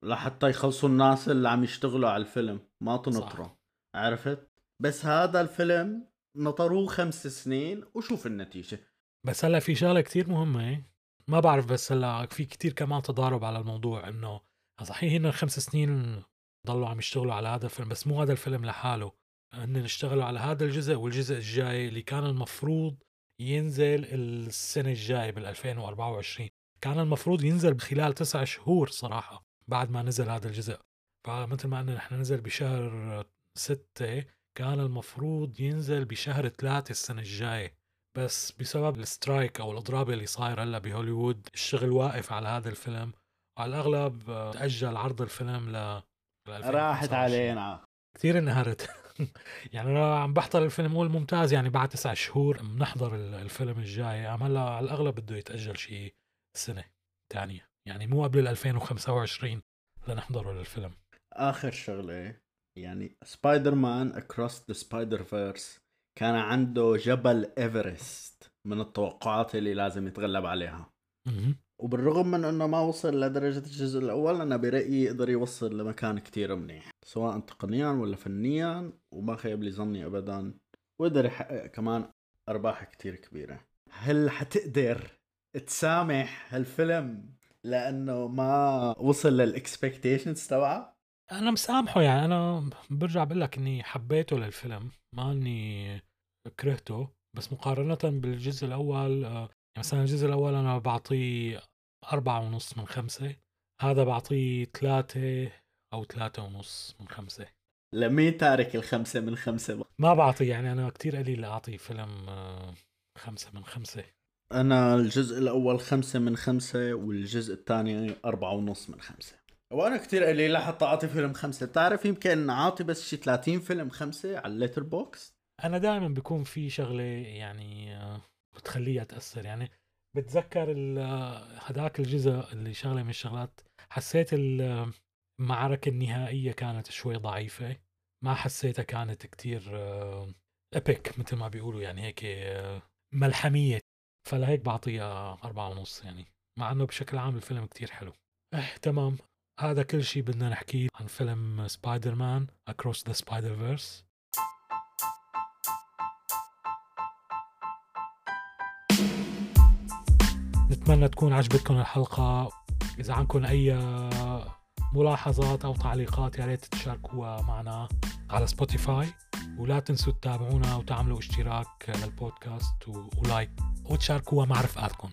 لحتى يخلصوا الناس اللي عم يشتغلوا على الفيلم. ما تنطره. عرفت؟ بس هذا الفيلم نطروه خمس سنين وشوف النتيجة. بس هلا في شغلة كتير مهمة إيه؟ ما بعرف بس هلا في كتير كمان تضارب على الموضوع إنه صحيح هن خمس سنين ضلوا عم يشتغلوا على هذا الفيلم بس مو هذا الفيلم لحاله. هن اشتغلوا على هذا الجزء والجزء الجاي اللي كان المفروض ينزل السنة الجاية بال 2024 كان المفروض ينزل خلال تسع شهور صراحة بعد ما نزل هذا الجزء. فمثل ما قلنا نحن نزل بشهر ستة كان المفروض ينزل بشهر ثلاثة السنة الجاية. بس بسبب السترايك أو الأضراب اللي صاير هلأ بهوليوود الشغل واقف على هذا الفيلم. على الأغلب تأجل عرض الفيلم ل راحت علينا. كثير انهرت (laughs) (laughs) يعني أنا عم بحضر الفيلم هو الممتاز يعني بعد تسع شهور بنحضر الفيلم الجاي. هلا على الأغلب بده يتأجل شيء سنة ثانية يعني مو قبل 2025 لنحضره للفيلم. آخر شغلة يعني سبايدر مان Across the Spider-Verse كان عنده جبل ايفرست من التوقعات اللي لازم يتغلب عليها. وبالرغم من إنه ما وصل لدرجة الجزء الأول أنا برأيي يقدر يوصل لمكان كتير منيح سواء تقنيا ولا فنيا وما خيب لي ظني ابدا وقدر يحقق كمان أرباح كتير كبيرة. هل حتقدر تسامح هالفيلم لأنه ما وصل للإكسبكتيشنز تبعه؟ أنا مسامحه يعني أنا برجع بقول لك إني حبيته للفيلم ما إني كرهته بس مقارنة بالجزء الأول آه، مثلا الجزء الأول أنا بعطيه أربعة ونص من خمسة هذا بعطيه ثلاثة أو ثلاثة ونص من خمسة. لمين تارك الخمسة من خمسة؟ ما بعطي يعني أنا كتير قليل أعطي فيلم آه، خمسة من خمسة. أنا الجزء الأول خمسة من خمسة والجزء الثاني أربعة ونص من خمسة. وأنا كتير قليل لحتى أعطي فيلم خمسة. بتعرف يمكن أعطي بس شي 30 فيلم خمسة على ال Letterboxd أنا دائما بيكون في شغلة يعني آه، بتخليها تأثر يعني بتذكر آه، هداك الجزء اللي شغلة من الشغلات حسيت ال- المعركة النهائية كانت شوي ضعيفة. ما حسيتها كانت كتير epic مثل ما بيقولوا. يعني هيك آه، ملحمية. فلهيك بعطيها أربعة ونص يعني. مع إنه بشكل عام الفيلم كتير حلو. آه تمام. هذا كل شيء بدنا نحكيه عن فيلم سبايدر مان Across the Spider Verse نتمنى تكون عجبتكم الحلقة. إذا عندكم أي ملاحظات أو تعليقات يا ريت تشاركوها معنا على سبوتيفاي ولا تنسوا تتابعونا وتعملوا اشتراك للبودكاست و like وتشاركوها مع رفقاتكم.